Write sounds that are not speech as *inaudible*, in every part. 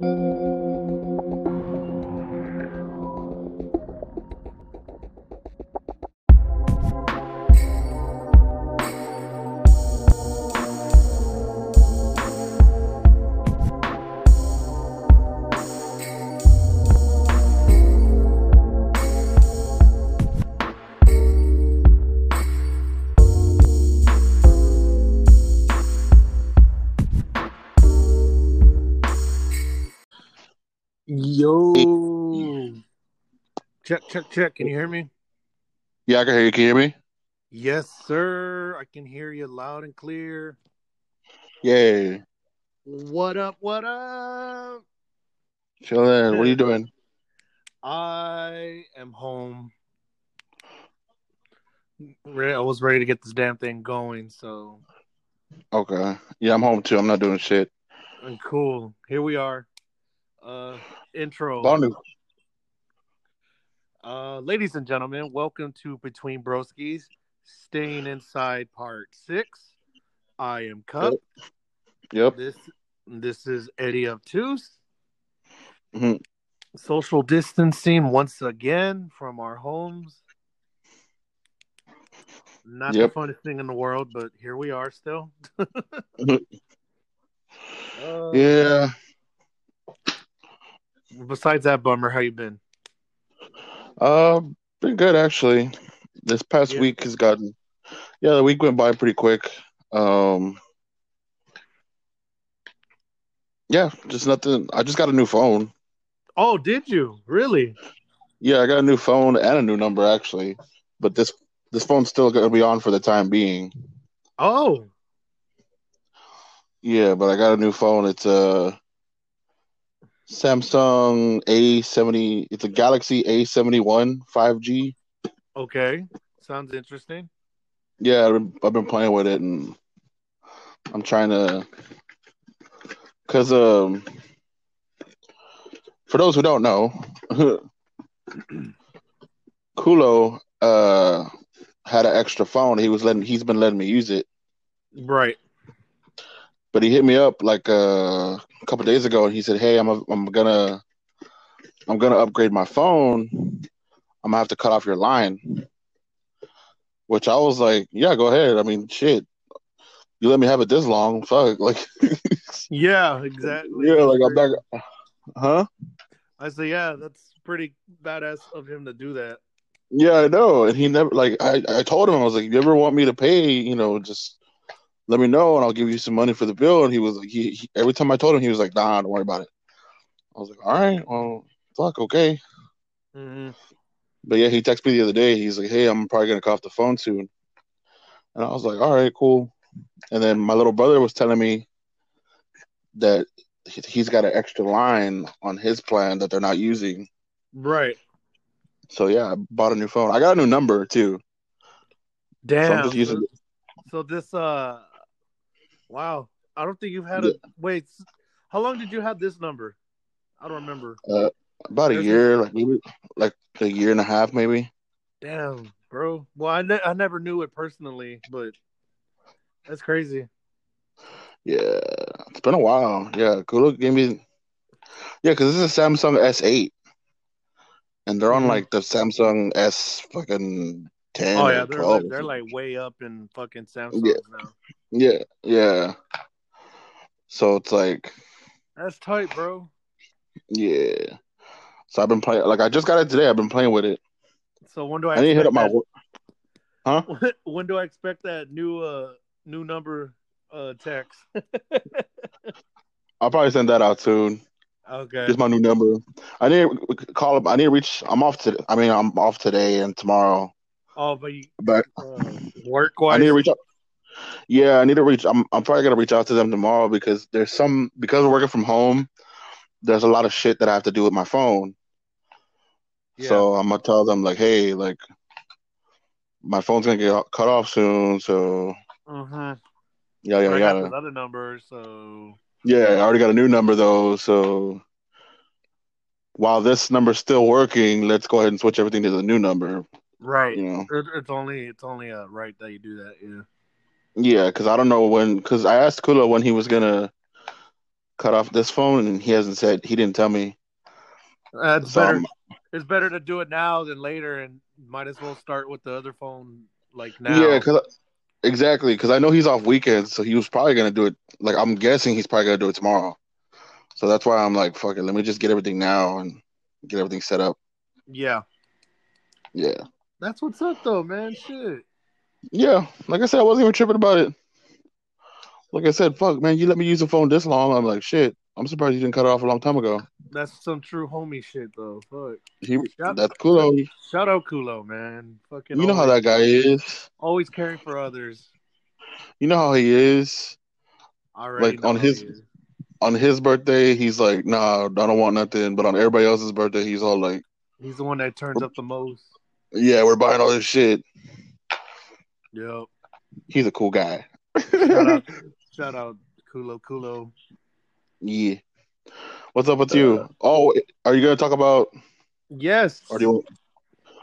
Yo. Check, check, check. Can you hear me? Yeah, I can hear you. Can you hear me? Yes, sir. I can hear you loud and clear. Yay. What up? What up? Chillin'. What are you doing? I am home. I was ready to get this damn thing going, so Okay. Yeah, I'm home too. I'm not doing shit. and cool. Here we are. Uh intro. Bonnie. Uh ladies and gentlemen, welcome to Between Broskies, Staying Inside Part Six. I am Cup. Yep. This this is Eddie Obtuse. Mhm. Social distancing once again from our homes. Not Yep. the funnest thing in the world, but here we are still. *laughs* Uh, Yeah. Besides that bummer, how you been? Uh, been good actually. This past Yeah. week has gotten. Yeah, the week went by pretty quick. Um. Yeah, just nothing. I just got a new phone. Oh, did you really? Yeah, I got a new phone and a new number actually, but this this phone's still gonna be on for the time being. Oh, Yeah, but I got a new phone. It's a Samsung A70. It's a Galaxy A71 5G. okay. Sounds interesting. Yeah, I've been, playing with it, and I'm trying to, cause um, for those who don't know, *laughs* Kulo uh had an extra phone. He was letting he's been letting me use it, Right. But he hit me up like uh, a couple days ago, and he said, "Hey, I'm a, I'm gonna I'm gonna upgrade my phone. I'm gonna have to cut off your line." Which I was like, "Yeah, go ahead. I mean, shit." You let me have it this long, fuck. *laughs* Like, Yeah, exactly. Yeah, like I'm not. Huh? I say, yeah, that's pretty badass of him to do that. Yeah, I know. And he never like I. I told him I was like, if you ever want me to pay, you know, just let me know and I'll give you some money for the bill. And he was like, he, he every time I told him, he was like, Nah, don't worry about it. I was like, All right, well, fuck, okay. hmm But yeah, he texted me the other day. He's like, Hey, I'm probably gonna off the phone soon. And I was like, All right, cool. And then my little brother was telling me that he- he's got an extra line on his plan that they're not using. Right. So yeah, I bought a new phone. I got a new number too. So Damn. just using. So this, uh, wow. I don't think you've had a wait. How long did you have this number? I don't remember. Uh, about a There's year, like maybe like a year and a half, maybe. Damn, bro. Well, I ne- I never knew it personally, but that's crazy. Yeah, it's been a while. Yeah, Kulo gave me. Yeah, because this is a Samsung S8, and they're on Mhm. like the Samsung S fucking ten Oh or yeah, they're like, they're like way up in fucking Samsung Yeah. now. Yeah, yeah. So it's like, That's tight, bro. yeah. So I've been playing. Like I just got it today. I've been playing with it. So when do I? I need to hit up my. that-. Huh? *laughs* when do I expect that new uh new number uh text? I'll probably send that out soon. okay. Here's my new number. I need to call up. I need to reach. I'm off today. I mean, I'm off today and tomorrow. Oh, but you, But uh, work I need to reach out. Yeah, I need to reach. I'm. I'm probably gonna reach out to them tomorrow because there's some because we're working from home. There's a lot of shit that I have to do with my phone. Yeah. So I'm gonna tell them like, hey, like, my phone's gonna get cut off soon. So Uh-huh. yeah, yeah, I yeah. this other number, so Yeah, I already got a new number though. So while this number's still working, let's go ahead and switch everything to the new number. Right. You know. It, it's only it's only uh, right that you do that. Yeah. Yeah, because I don't know when. Because I asked Kulo when he was gonna cut off this phone, and he hasn't said he didn't tell me. Uh, it's So better. I'm- It's better to do it now than later, and might as well start with the other phone like now. Yeah, because exactly because I know he's off weekends, so he was probably gonna do it. Like I'm guessing he's probably gonna do it tomorrow. So that's why I'm like, fuck it, let me just get everything now and get everything set up. yeah, Yeah, that's what's up though, man. Shit. yeah. Like I said, I wasn't even tripping about it. Like I said, fuck, man, you let me use the phone this long. I'm like, shit. I'm surprised you didn't cut it off a long time ago. That's some true homie shit though. Fuck. He, Shout- that's though. Shout out Kulo, man. Fucking You know how that guy is. always caring for others. You know how he is. Already Like, on his- On his birthday, he's like, nah, I don't want nothing. But on everybody else's birthday, he's all like, He's the one that turns up the most. Yeah, we're buying all this shit. Yep. He's a cool guy. Shout out, *laughs* shout out Kulo Kulo. Yeah. What's up with you? Oh, are you gonna talk about? Yes. Or do you?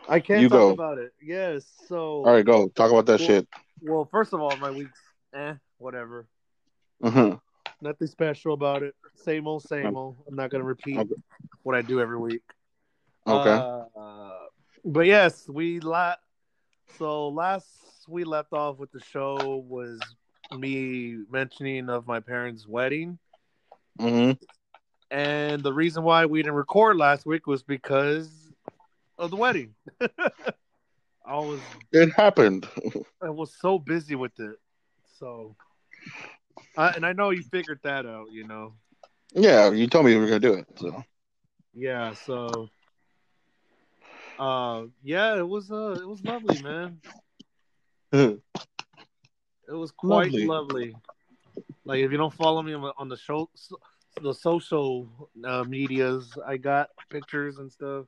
I can You talk go. about it. Yes. So All right, go talk about that Well- shit. well, first of all, my week's eh, whatever. Uh-huh. Nothing special about it. Same old, same old. I'm not gonna repeat Okay. what I do every week. Okay. Uh, but yes, we la- so last we left off with the show was me mentioning of my parents' wedding. hmm And the reason why we didn't record last week was because of the wedding. *laughs* I was It happened. I was so busy with it. So uh, and I know you figured that out, you know. Yeah, you told me you were gonna do it. So Yeah, so uh yeah, it was uh it was lovely, man. *laughs* It was quite Lovely. lovely. Like if you don't follow me on the, on the show, the social uh, medias, I got pictures and stuff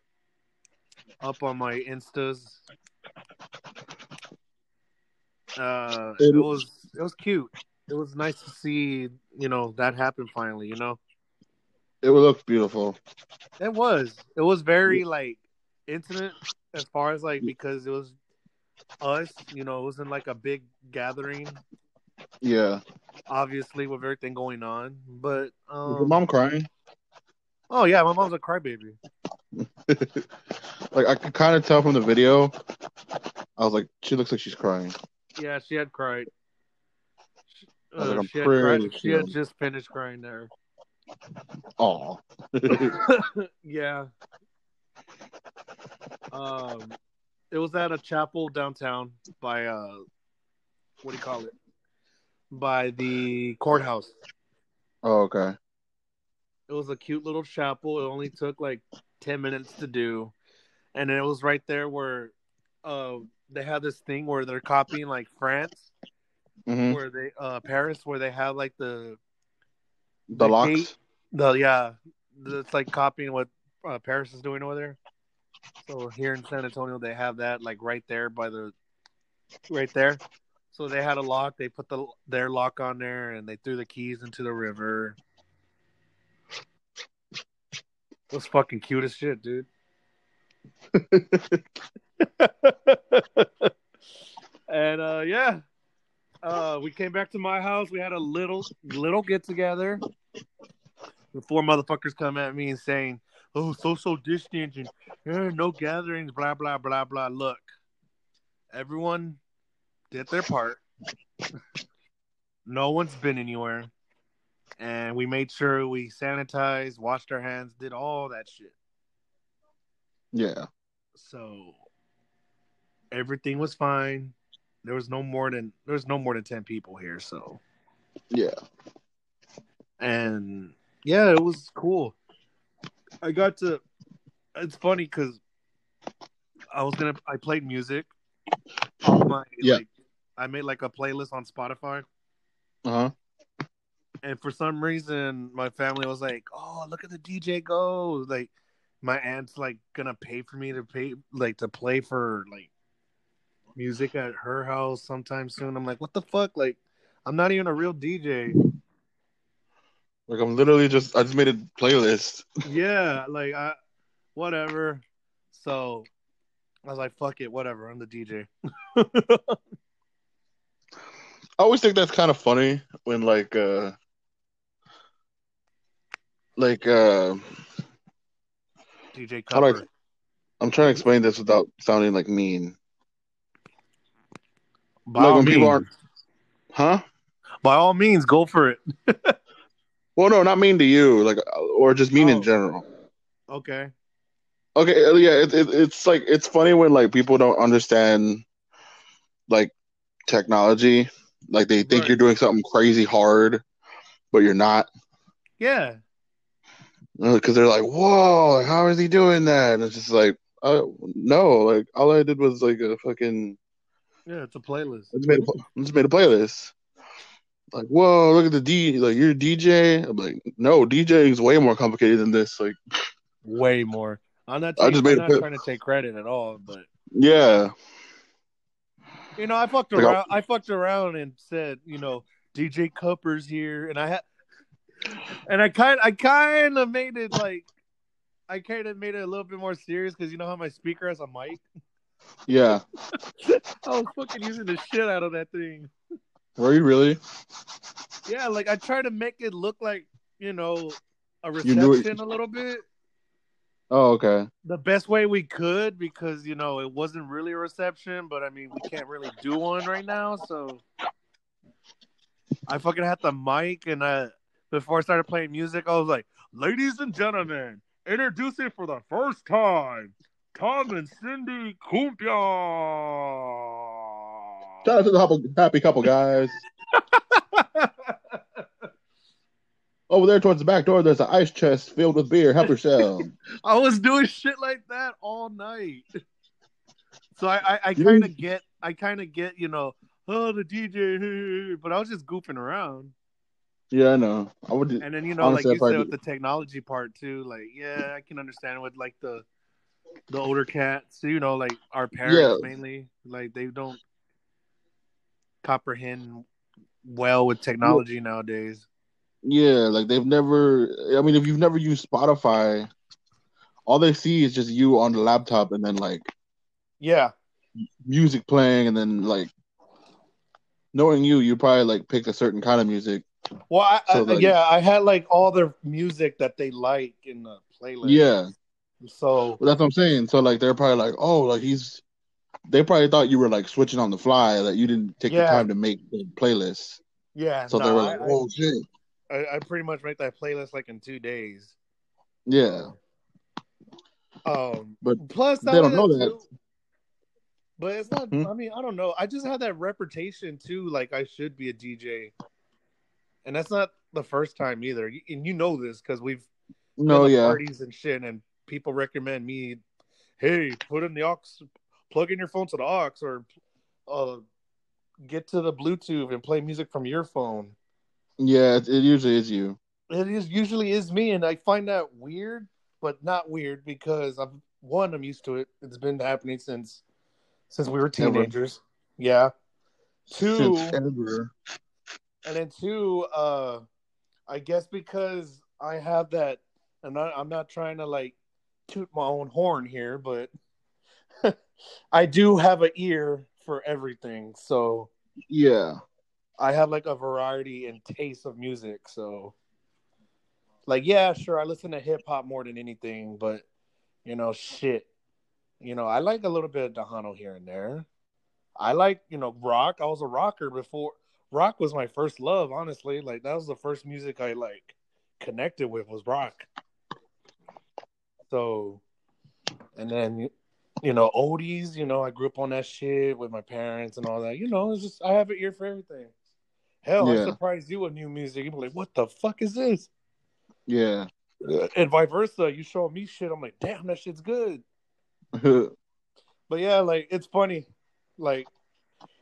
up on my instas. Uh, It- it was it was cute. It was nice to see you know that happen finally. You know, it looked beautiful. it was it was very like intimate as far as like because it was us. You know, it wasn't like a big gathering. Yeah. obviously with everything going on. But Was your um, mom crying? oh yeah, my mom's a crybaby. *laughs* Like I could kind of tell from the video. I was like, she looks like she's crying. Yeah, she had cried. She, like, uh, I'm she, had cried. she had just finished crying there. Oh. *laughs* *laughs* yeah. Um, it was at a chapel downtown by uh, what do you call it? By the courthouse. oh, okay. It was a cute little chapel. It only took like ten minutes to do, and it was right there where, uh, they have this thing where they're copying like France, hmm where they uh Paris, where they have like the The the locks. gate- the yeah, it's like copying what uh, Paris is doing over there. So here in San Antonio, they have that like right there by the, right there. So they had a lock. They put the their lock on there, and they threw the keys into the river. It was fucking cute as shit, dude. *laughs* and uh yeah. Uh we came back to my house. We had a little little get together. Before motherfuckers come at me and saying, Oh, social distancing, eh, no gatherings, blah blah blah blah. Look, everyone did their part. no one's been anywhere. And we made sure we sanitized, washed our hands, did all that shit. Yeah. So everything was fine. There was no more than there was no more than ten people here. So Yeah. and yeah, it was cool. I got to. It's funny because I was gonna. I played music. My, Yeah. Like, I made like a playlist on Spotify, Uh huh. and for some reason, my family was like, "Oh, look at the DJ go!" Like, my aunt's like gonna pay for me to pay, like, to play for like music at her house sometime soon. I'm like, "What the fuck?" Like, I'm not even a real DJ. Like I'm literally just I just made a playlist. yeah, like I whatever. So I was like, fuck it, whatever. I'm the DJ. *laughs* I always think that's kind of funny when like uh like uh DJ How do I, I'm trying to explain this without sounding like mean. By like all when people means. aren't- Huh? By all means, go for it. *laughs* Well, no, not mean to you, like or just mean Oh. in general. Okay. Okay, uh, yeah, it, it, it's like it's funny when like people don't understand like technology, like they think Right. you're doing something crazy hard, but you're not, Yeah. because they're like, "Whoa, how is he doing that?" And it's just like, uh, no, like all I did was like a fucking, Yeah, it's a playlist. I just made a, just made a playlist. Like, whoa, look at the D, like you're a DJ. I'm like, no, DJ is way more complicated than this. Like, Way more. I'm not, I just made I'm not trying to take credit at all, but yeah, you know, I fucked Like, around. I fucked around and said, you know, DJ Cupper's here, and I had, and I kind, I kind of made it like, I kind of made it a little bit more serious because you know how my speaker has a mic. yeah. *laughs* I was fucking using the shit out of that thing. Were you really? Yeah, like I tried to make it look like you know a You knew it- reception a little bit. Oh, okay. the best way we could because you know it wasn't really a reception, but I mean we can't really do one right now, so I fucking had the mic and uh before I started playing music, I was like, "Ladies and gentlemen, introducing for the first time, Tom and Cindy Kumpia." Shout out to the happy, couple guys. *laughs* Over there towards the back door, there's an ice chest filled with beer. Help yourself. *laughs* I was doing shit like that all night. So I, I, I kind of get, I kind of get, you know, oh the DJ, but I was just goofing around. yeah, I know. I would. And then you know, Honestly, like you said with the technology part too, like yeah, I can understand with like the the older cats, you know, like our parents Yeah. mainly, like they don't comprehend well with technology nowadays. Yeah, like they've never. I mean, if you've never used Spotify, all they see is just you on the laptop, and then like Yeah, music playing, and then like knowing you, you probably like picked a certain kind of music. well, I, So, I, like- yeah, I had like all the music that they like in the playlist. Yeah, so But that's what I'm saying. So like they're probably like, oh, like he's. They probably thought you were like switching on the fly, that you didn't take the time to make the playlist. yeah, So no, they were like, I- oh shit. I, I pretty much make that playlist like in two days. Yeah, Um, But plus they don't know that. too- But it's not. Hmm? I mean, I don't know. I just have that reputation too. Like I should be a DJ, and that's not the first time either. And you know this because we've no, yeah, parties and shit, and people recommend me, hey, put in the aux, plug in your phone to the aux, or uh, get to the Bluetooth and play music from your phone. yeah. It, it usually is you. It is usually is me, and I find that weird, but not weird because I'm one. I'm used to it. It's been happening since since we were Ever. teenagers. Yeah. Two, Since ever. and then two. Uh, I guess because I have that, and I, I'm not trying to like toot my own horn here, but I do have an ear for everything. So Yeah, I have like a variety and taste of music. So, like, yeah, sure, I listen to hip hop more than anything, but you know, shit, you know, I like a little bit of Tejano here and there. I like, you know, rock. I was a rocker before. Rock was my first love, honestly. Like that was the first music I like connected with was rock. So, and then you know, oldies. You know, I grew up on that shit with my parents and all that. You know, it's just I have an ear for everything. Hell, Yeah. I surprised you with new music. You'd be like, "What the fuck is this?" yeah. Uh, and vice versa. You show me shit, I'm like, "Damn, that shit's good." *laughs* But yeah, like it's funny. Like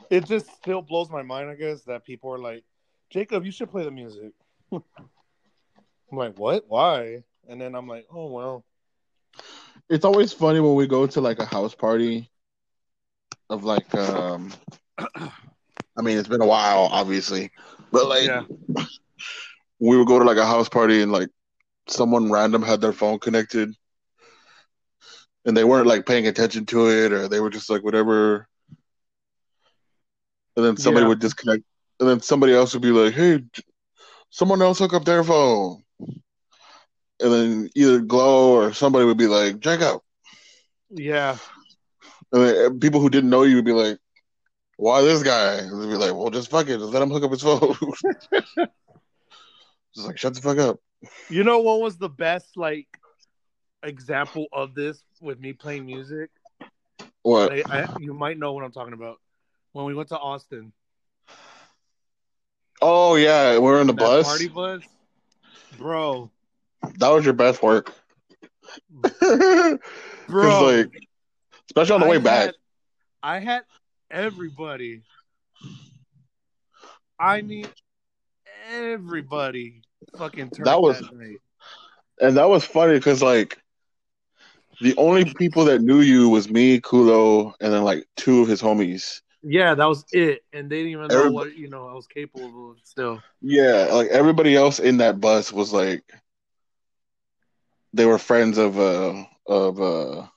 it just still blows my mind, I guess, that people are like, Jacob, you should play the music. *laughs* I'm like, what? Why? And then I'm like, oh well. It's always funny when we go to like a house party of like um I mean it's been a while obviously but like Yeah. we would go to like a house party and like someone random had their phone connected and they weren't like paying attention to it or they were just like whatever and then somebody Yeah. would disconnect and then somebody else would be like hey someone else hook up their phone and then either Glow or somebody would be like, Jacob. Yeah. And then uh, people who didn't know you would be like, why this guy? And they'd be like, well, just fuck it. Just let him hook up his phone. *laughs* just like, shut the fuck up. You know what was the best like example of this with me playing music? What? I, I, you might know what I'm talking about. When we went to Austin, Oh, yeah. We're in the that bus. party bus, bro, That was your best work. *laughs* bro. Like, especially on the I way back. I had everybody. I mean, everybody fucking turned That was- night. And that was funny because, like, the only people that knew you was me, Kulo, and then, like, two of his homies. Yeah, that was it, and they didn't even know what you know I was capable of. Still, Yeah, like everybody else in that bus was like they were friends of uh of uh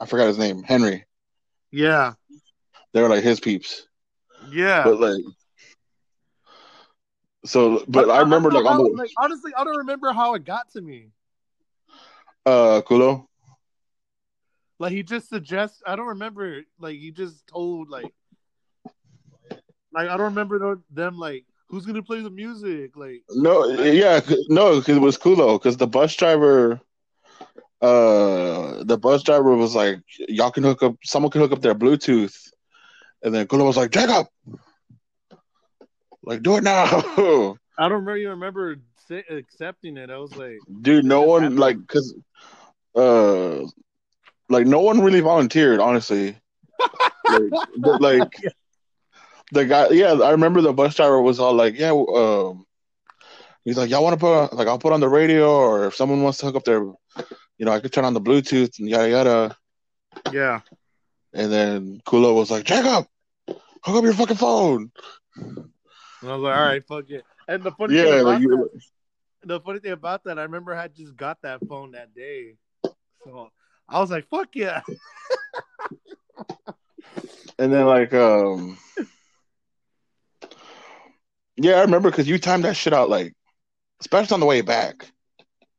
I forgot his name, Henry. yeah, They were like his peeps. yeah. But like so but I remember like how- the like, honestly, I don't remember how it got to me. uh Kulo. Like he just suggests. I don't remember. Like he just told like, like I don't remember them like who's gonna play the music. Like No, yeah, no, it was Kulo because the bus driver uh the bus driver was like y'all can hook up someone can hook up their Bluetooth and then Kulo was like Jacob like do it now *laughs* I don't really remember accepting it. I was like, Dude, no one happened. like because uh like no one really volunteered, honestly. *laughs* like, but, like the guy, yeah, I remember the bus driver was all like, yeah, um, he's like, y'all want to put like I'll put on the radio, or if someone wants to hook up their, you know, I could turn on the Bluetooth and yada yada. yeah, And then Kulo was like, Jacob, hook up your fucking phone. and I was like, all right, fuck it. And the funny thing Yeah, about like that, the funny thing about that, I remember I had just got that phone that day, so I was like, fuck yeah. *laughs* and then like um, yeah, I remember because you timed that shit out like, especially on the way back.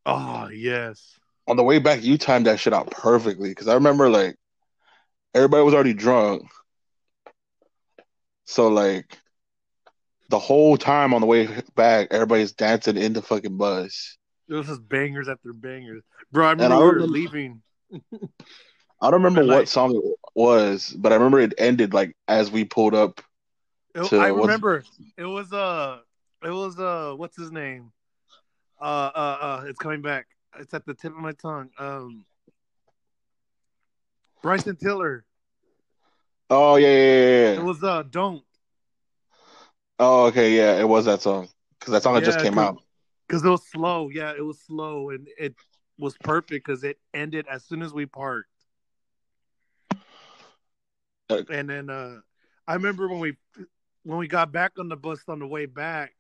Oh yes, on the way back, you timed that shit out perfectly because I remember like everybody was already drunk, so like the whole time on the way back, everybody's dancing in the fucking bus. it was just bangers after bangers, bro. I remember I we were remember- leaving. *laughs* I don't remember what like- song it was, but I remember it ended like as we pulled up. It- to I remember it was uh it was uh what's his name? Uh uh uh it's coming back. It's at the tip of my tongue. Um Bryson Tiller. Oh yeah, yeah, yeah, It was uh don't Oh okay, yeah, it was that song because that song had just came came 'cause- out. because it was slow. Yeah, it was slow and it was perfect because it ended as soon as we parked. Uh, And then uh I remember when we when we got back on the bus on the way back,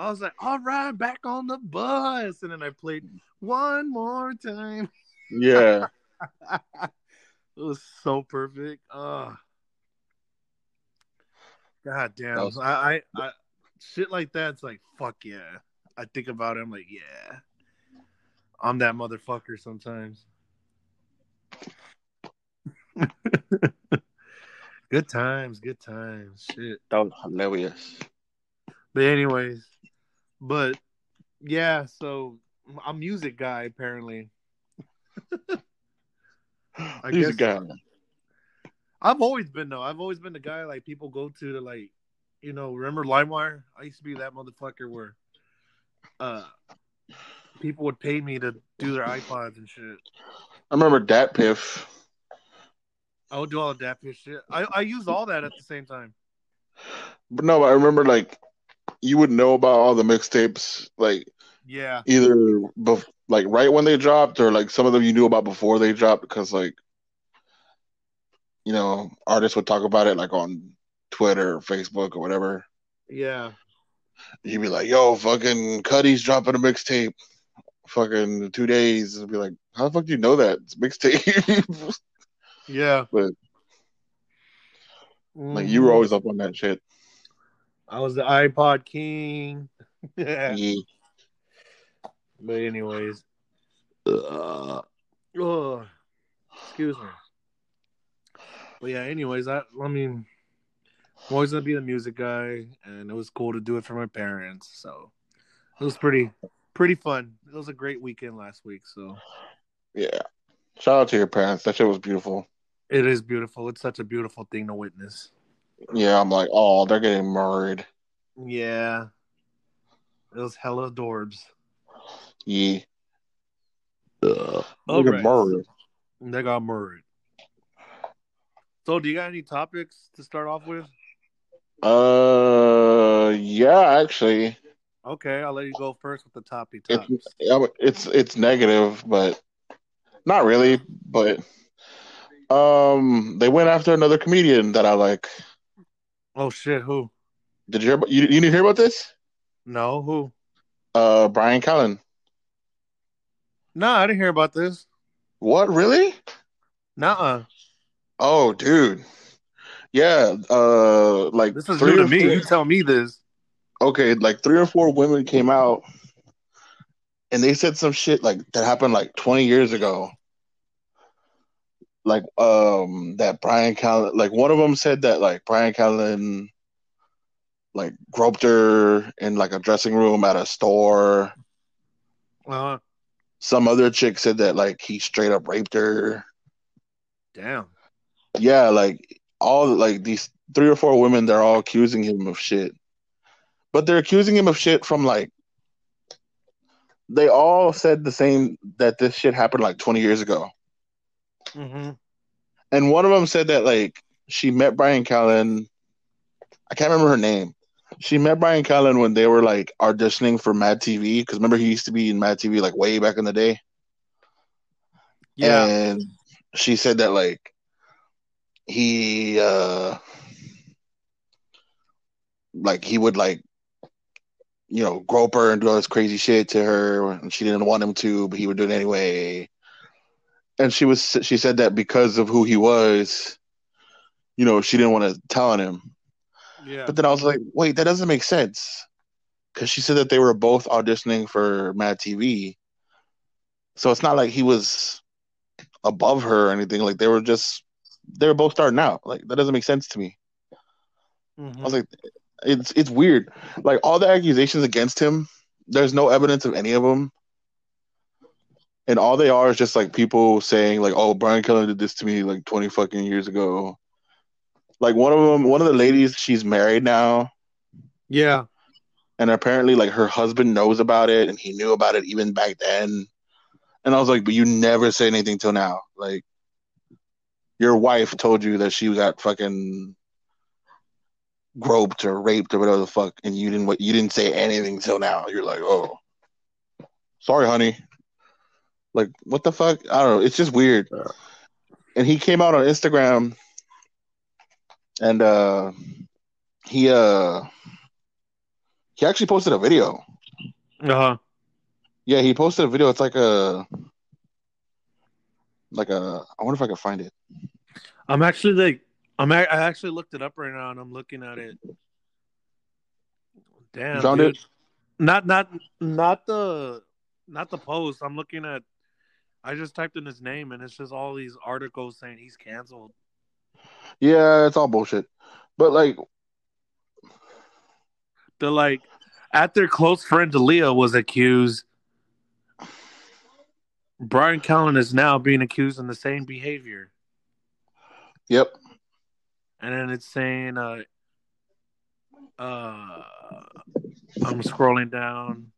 I was like, "All right, back on the bus," and then I played one more time. *laughs* Yeah, it was so perfect. Oh. God damn. Was- I, I, I, shit like that's like, fuck yeah. I think about it. I'm like, yeah. I'm that motherfucker sometimes. *laughs* good times, good times. Shit. that was hilarious. But anyways, but yeah, so I'm music guy apparently. *laughs* I guess- guy. I've always been though. I've always been the guy like people go to to like, you know, remember LimeWire? I used to be that motherfucker where, uh, people would pay me to do their iPods and shit. I remember Dat Piff. I would do all of that shit. I I use all that at the same time. But no, I remember like you would know about all the mixtapes like Yeah, either bef- like right when they dropped or like some of them you knew about before they dropped because like you know artists would talk about it like on Twitter or Facebook or whatever. yeah, You'd be like, "Yo, fucking Cudi's dropping a mixtape." Fucking two days, and be like, "How the fuck do you know that it's mixtape?" *laughs* yeah. But, like you were mm. always up on that shit. I was the iPod king. *laughs* yeah. Yeah. But anyways, Uh, oh, excuse me. But yeah, anyways, I I mean, I'm always gonna be the music guy, and it was cool to do it for my parents. So it was pretty pretty fun. It was a great weekend last week. So Yeah. Shout out to your parents. That shit was beautiful. it is beautiful. It's such a beautiful thing to witness. Yeah, I'm like, oh, they're getting married. Yeah, it was hella adorbs. Yeah. All Look at right. married. They got murdered. So, do you got any topics to start off with? Uh, yeah, actually, Okay, I'll let you go first with the toppy it's yeah, it's it's negative, but not really. But um, they went after another comedian that I like. Oh shit, who? Did you hear? About, you you didn't hear about this? No, who? Uh, Bryan Callen. No, I didn't hear about this. What really? Nuh-uh. Oh, dude. Yeah. Uh, like This is new to me. four- You tell me this. okay, like three or four women came out and they said some shit like that happened like 20 years ago. Like um that Bryan Callen like one of them said that like Bryan Callen like groped her in like a dressing room at a store. Uh, Some other chick said that like he straight up raped her. damn. Yeah, like all like these three or four women they're all accusing him of shit. But they're accusing him of shit from like they all said the same that this shit happened like 20 years ago. Mm-hmm. And one of them said that like she met Bryan Callen. I can't remember her name. She met Bryan Callen when they were like auditioning for Mad TV because remember he used to be in Mad TV like way back in the day. Yeah. And she said that like he uh like he would like you know grope her and do all this crazy shit to her and she didn't want him to but he would do it anyway and she was she said that because of who he was you know she didn't want to tell on him. Yeah. but then i was like wait that doesn't make sense. Because she said that they were both auditioning for mad tv so it's not like he was above her or anything. Like they were just they were both starting out. Like that doesn't make sense to me. Mhm. I was like, it's it's weird. Like all the accusations against him, there's no evidence of any of them, and all they are is just like people saying like, "Oh, Bryan Callen did this to me like 20 fucking years ago." Like one of them, one of the ladies, she's married now, yeah. and apparently like her husband knows about it, and he knew about it even back then. And I was like, "But you never say anything till now." Like your wife told you that she got fucking groped or raped or whatever the fuck, and you didn't what you didn't say anything till now. You're like, oh, sorry, honey. Like, what the fuck? I don't know. It's just weird. And he came out on Instagram, and uh, he uh, he actually posted a video. Uh-huh. Yeah, he posted a video. It's like a like a. I wonder if I can find it. I'm actually like, I'm. a- I actually looked it up right now, and I'm looking at it. Damn, found dude. it? Not, not, not the, not the post. I'm looking at. I just typed in his name, and it's just all these articles saying he's canceled. Yeah, it's all bullshit. But like, They're like, at their close friend D'Elia was accused. Bryan Callen is now being accused in the same behavior. yep, and then it's saying uh uh I'm scrolling down.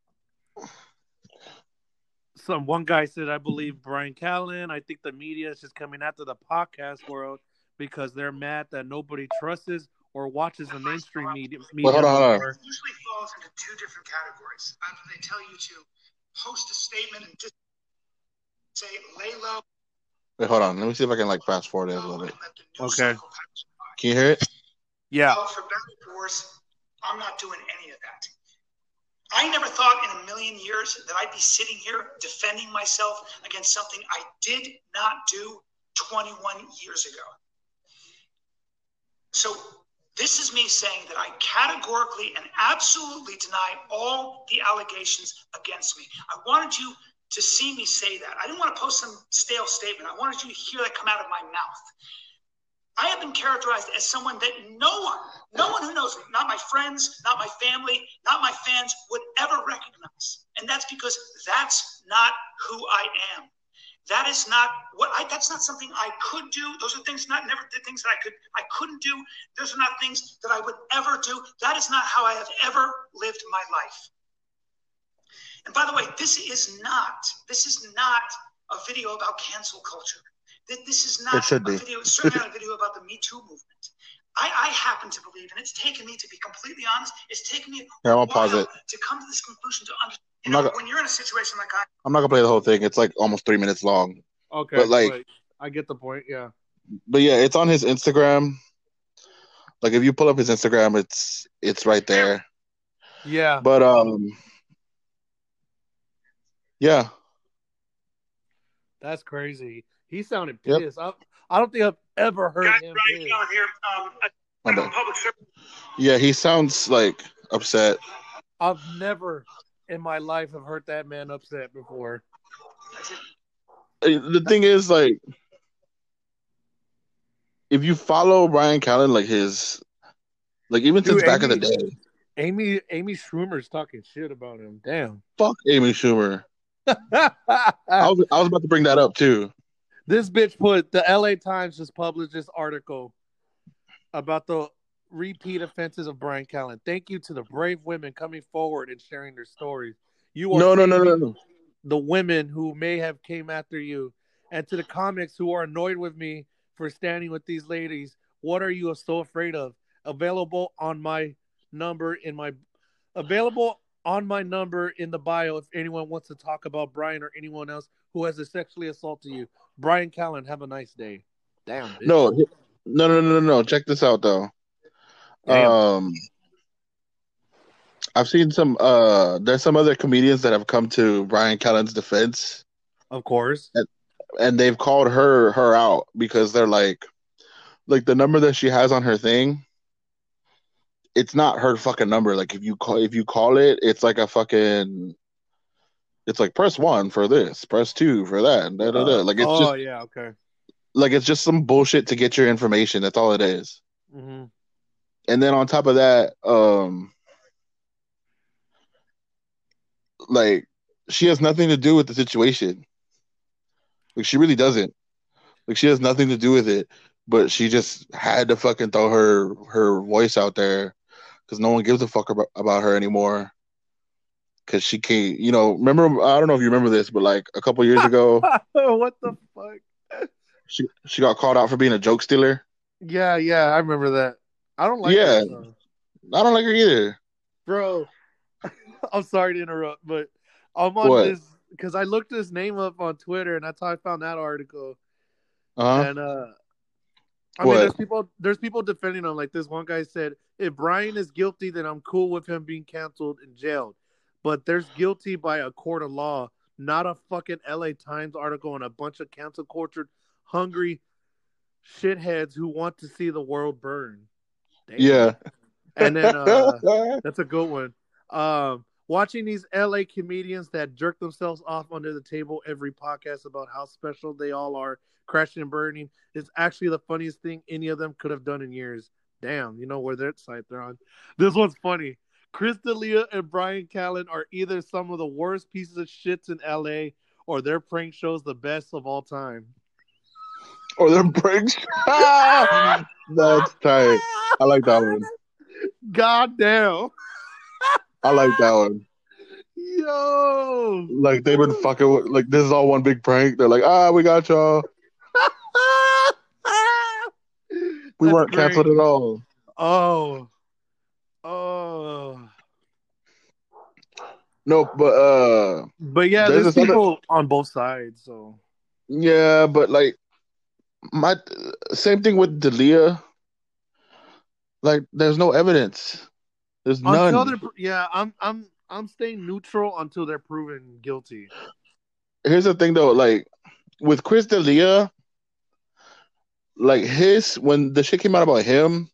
Some one guy said, "I believe Bryan Callen. I think the media is just coming after the podcast world because they're mad that nobody trusts or watches the mainstream media." media hold on, hold on. usually falls into two different categories. Either they tell you to post a statement and just say lay low, wait, hold on. Let me see if I can like fast forward it a little bit. let the news Okay. cycle pass by. Can you hear it? Yeah, Well, for better or worse, I'm not doing any of that. I never thought in a million years that I'd be sitting here defending myself against something I did not do 21 years ago. So, this is me saying that I categorically and absolutely deny all the allegations against me. I wanted you to see me say that. I didn't want to post some stale statement. I wanted you to hear that come out of my mouth. I have been characterized as someone that no one, no one who knows me, not my friends, not my family, not my fans, would ever recognize. And that's because that's not who I am. That is not what I that's not something I could do. Those are things not never did things that I could I couldn't do. Those are not things that I would ever do. That is not how I have ever lived my life. And by the way, this is not this is not a video about cancel culture. This is not a be. video, it's certainly not a video about the Me Too movement. I, I, happen to believe, and it's taken me to be completely honest, it's taken me Here, I'll pause it. to come to this conclusion to understand. You know, when you're in a situation like I, I'm not gonna play the whole thing. It's like almost three minutes long. Okay, but like, I get the point. Yeah. But yeah, it's on his Instagram. Like if you pull up his Instagram, it's it's right there. Yeah. But um, yeah. That's crazy. He sounded pissed. Yep. I, I don't think I've ever heard Guys, him. Right here, um, yeah, he sounds like upset. I've never in my life have heard that man upset before. The thing is, like, if you follow Bryan Callen, like his, like even Dude, since back Amy, in the day, Amy Amy Schumer's talking shit about him. Damn. Fuck Amy Schumer. *laughs* I was I was about to bring that up too. This bitch put the LA Times just published this article about the repeat offenses of Bryan Callen. Thank you to the brave women coming forward and sharing their stories. You are no, no, no, no, no. The women who may have came after you, and to the comics who are annoyed with me for standing with these ladies. What are you so afraid of? Available on my number in my available on my number in the bio if anyone wants to talk about Bryan or anyone else who has a sexually assaulted you. Bryan Callen, have a nice day. Damn. Bitch. No, no, no, no, no, no. Check this out though. Damn. Um, I've seen some. Uh, there's some other comedians that have come to Bryan Callen's defense. Of course. And, and they've called her her out because they're like, like the number that she has on her thing. It's not her fucking number. Like if you call if you call it, it's like a fucking. It's like press one for this, press two for that, da, da, da. Like it's oh, just yeah, okay. Like it's just some bullshit to get your information. That's all it is. Mm-hmm. And then on top of that, um, like she has nothing to do with the situation. Like she really doesn't. Like she has nothing to do with it, but she just had to fucking throw her her voice out there because no one gives a fuck about, about her anymore. Because she can't, you know. Remember, I don't know if you remember this, but like a couple years ago, *laughs* what the fuck? She she got called out for being a joke stealer. Yeah, yeah, I remember that. I don't like. Yeah, I don't like her either, bro. *laughs* I'm sorry to interrupt, but I'm on what? this because I looked his name up on Twitter, and that's how I found that article. Uh-huh. And uh, I what? mean, there's people there's people defending him. Like this one guy said, if Bryan is guilty, then I'm cool with him being canceled and jailed. But there's guilty by a court of law, not a fucking LA Times article and a bunch of cancel culture hungry shitheads who want to see the world burn. Damn. Yeah. And then uh, *laughs* that's a good one. Um, watching these LA comedians that jerk themselves off under the table every podcast about how special they all are, crashing and burning, is actually the funniest thing any of them could have done in years. Damn, you know where their site they're on. This one's funny. Chris D'Elia and Bryan Callen are either some of the worst pieces of shits in LA or their prank shows the best of all time. Or their pranks. *laughs* That's tight. I like that one. *laughs* God damn. I like that one. Yo. Like they've been fucking with, like this is all one big prank. They're like, ah, we got y'all. *laughs* we weren't great. canceled at all. Oh. Oh. No, but uh But yeah, there's, there's people other... on both sides, so Yeah, but like my same thing with D'Elia. Like, there's no evidence. There's until none. Yeah, I'm I'm I'm staying neutral until they're proven guilty. Here's the thing, though. Like with Chris D'Elia, like his when the shit came out about him,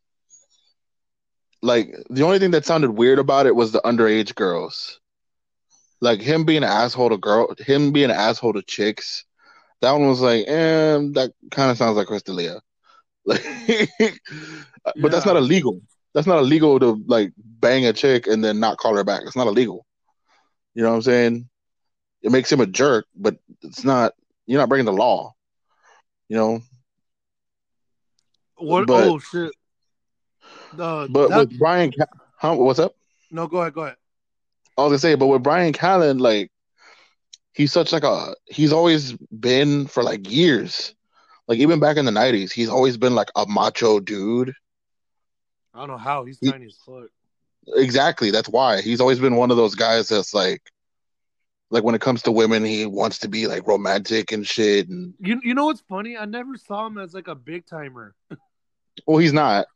like the only thing that sounded weird about it was the underage girls. like him being an asshole to girl, him being an asshole to chicks. That one was like, eh, that kind of sounds like Chris D'Elia. *laughs* Like, but that's not illegal. That's not illegal to like bang a chick and then not call her back. It's not illegal. You know what I'm saying? It makes him a jerk, but it's not. You're not breaking the law. You know. What? But- oh shit. Uh, But that- with Bryan, huh, what's up? no, go ahead. Go ahead. I was gonna say, but with Bryan Callen, like he's such like a he's always been for like years. Like even back in the nineties, he's always been like a macho dude. I don't know how he's He- tiny as fuck. Exactly. That's why. He's always been one of those guys that's like like when it comes to women, he wants to be like romantic and shit and You you know what's funny? I never saw him as like a big timer. *laughs* well he's not.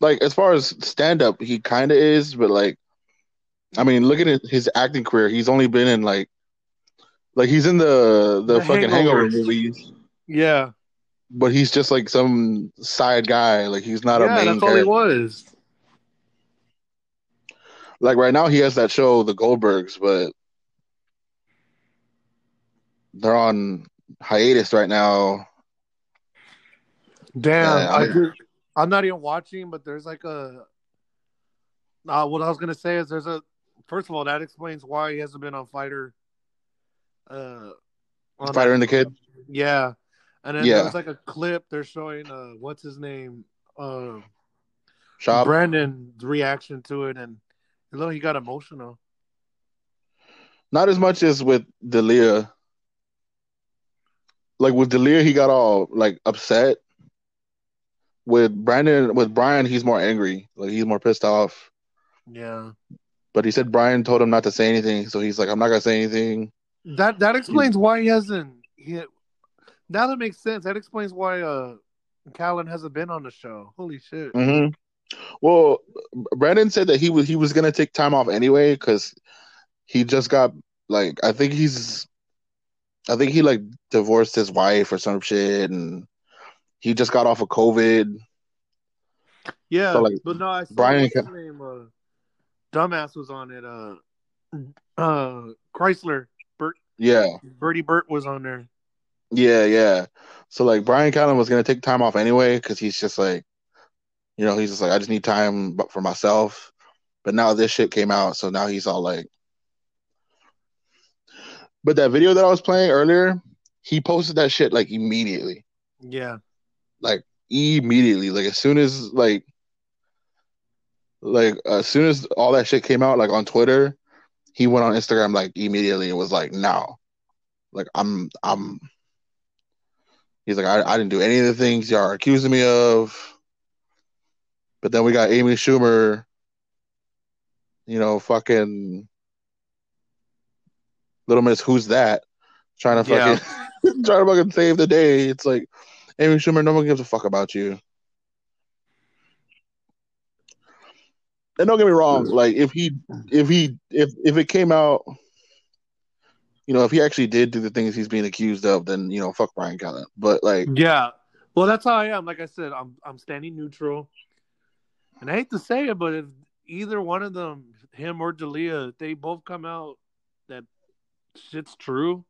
Like as far as stand up, he kinda is, but like I mean, look at his- his acting career. He's only been in like like he's in the the, The fucking hangover movies. Yeah, but he's just like some side guy. Like he's not a yeah, main that's all he was. Like right now, he has that show, The Goldbergs, but they're on hiatus right now. Damn, Yeah, I, I, I'm not even watching, but there's like a. Uh, what I was gonna say is there's a. First of all, that explains why he hasn't been on Fighter. Uh, on Fighter that- and the Kid. Yeah, and then Yeah. there's like a clip they're showing. Uh, what's his name? Uh, Schaub. Brendan's reaction to it, and look, he got emotional. Not as much as with D'Elia. Like with D'Elia, he got all like upset. With Brendan, with Bryan, he's more angry. Like he's more pissed off. Yeah, But he said Bryan told him not to say anything, so he's like, I'm not gonna say anything. that that explains why he hasn't. He, now that makes sense. That explains why uh, Callen hasn't been on the show. Holy shit. hmm Well, Brendan said that he was he was gonna take time off anyway because he just got like I think he's I think he like divorced his wife or some shit and he just got off of COVID. Yeah, So, like, but no, I Brian name. Uh, Dumbass was on it. Uh, uh, Kreischer. Bert, Yeah, Bertie Bert was on there. Yeah, yeah. So like Bryan Callen was gonna take time off anyway because he's just like, you know, he's just like I just need time for myself. But now this shit came out, so now he's all like. But that video that I was playing earlier, he posted that shit like immediately. Yeah, like immediately like as soon as like like as soon as all that shit came out like on twitter he went on instagram like immediately and was like no like i'm i'm he's like I, I didn't do any of the things y'all are accusing me of but then we got amy schumer you know fucking little miss who's that trying to Yeah. fucking *laughs* trying to fucking save the day it's like Amy Schumer, no one gives a fuck about you. And don't get me wrong, mm. like if he if he if if it came out, you know, if he actually did do the things he's being accused of, then you know, fuck Bryan Callen. But like yeah. Well, that's how I am. Like I said, I'm I'm standing neutral, and I hate to say it, but if either one of them, him or D'Elia, they both come out that shit's true,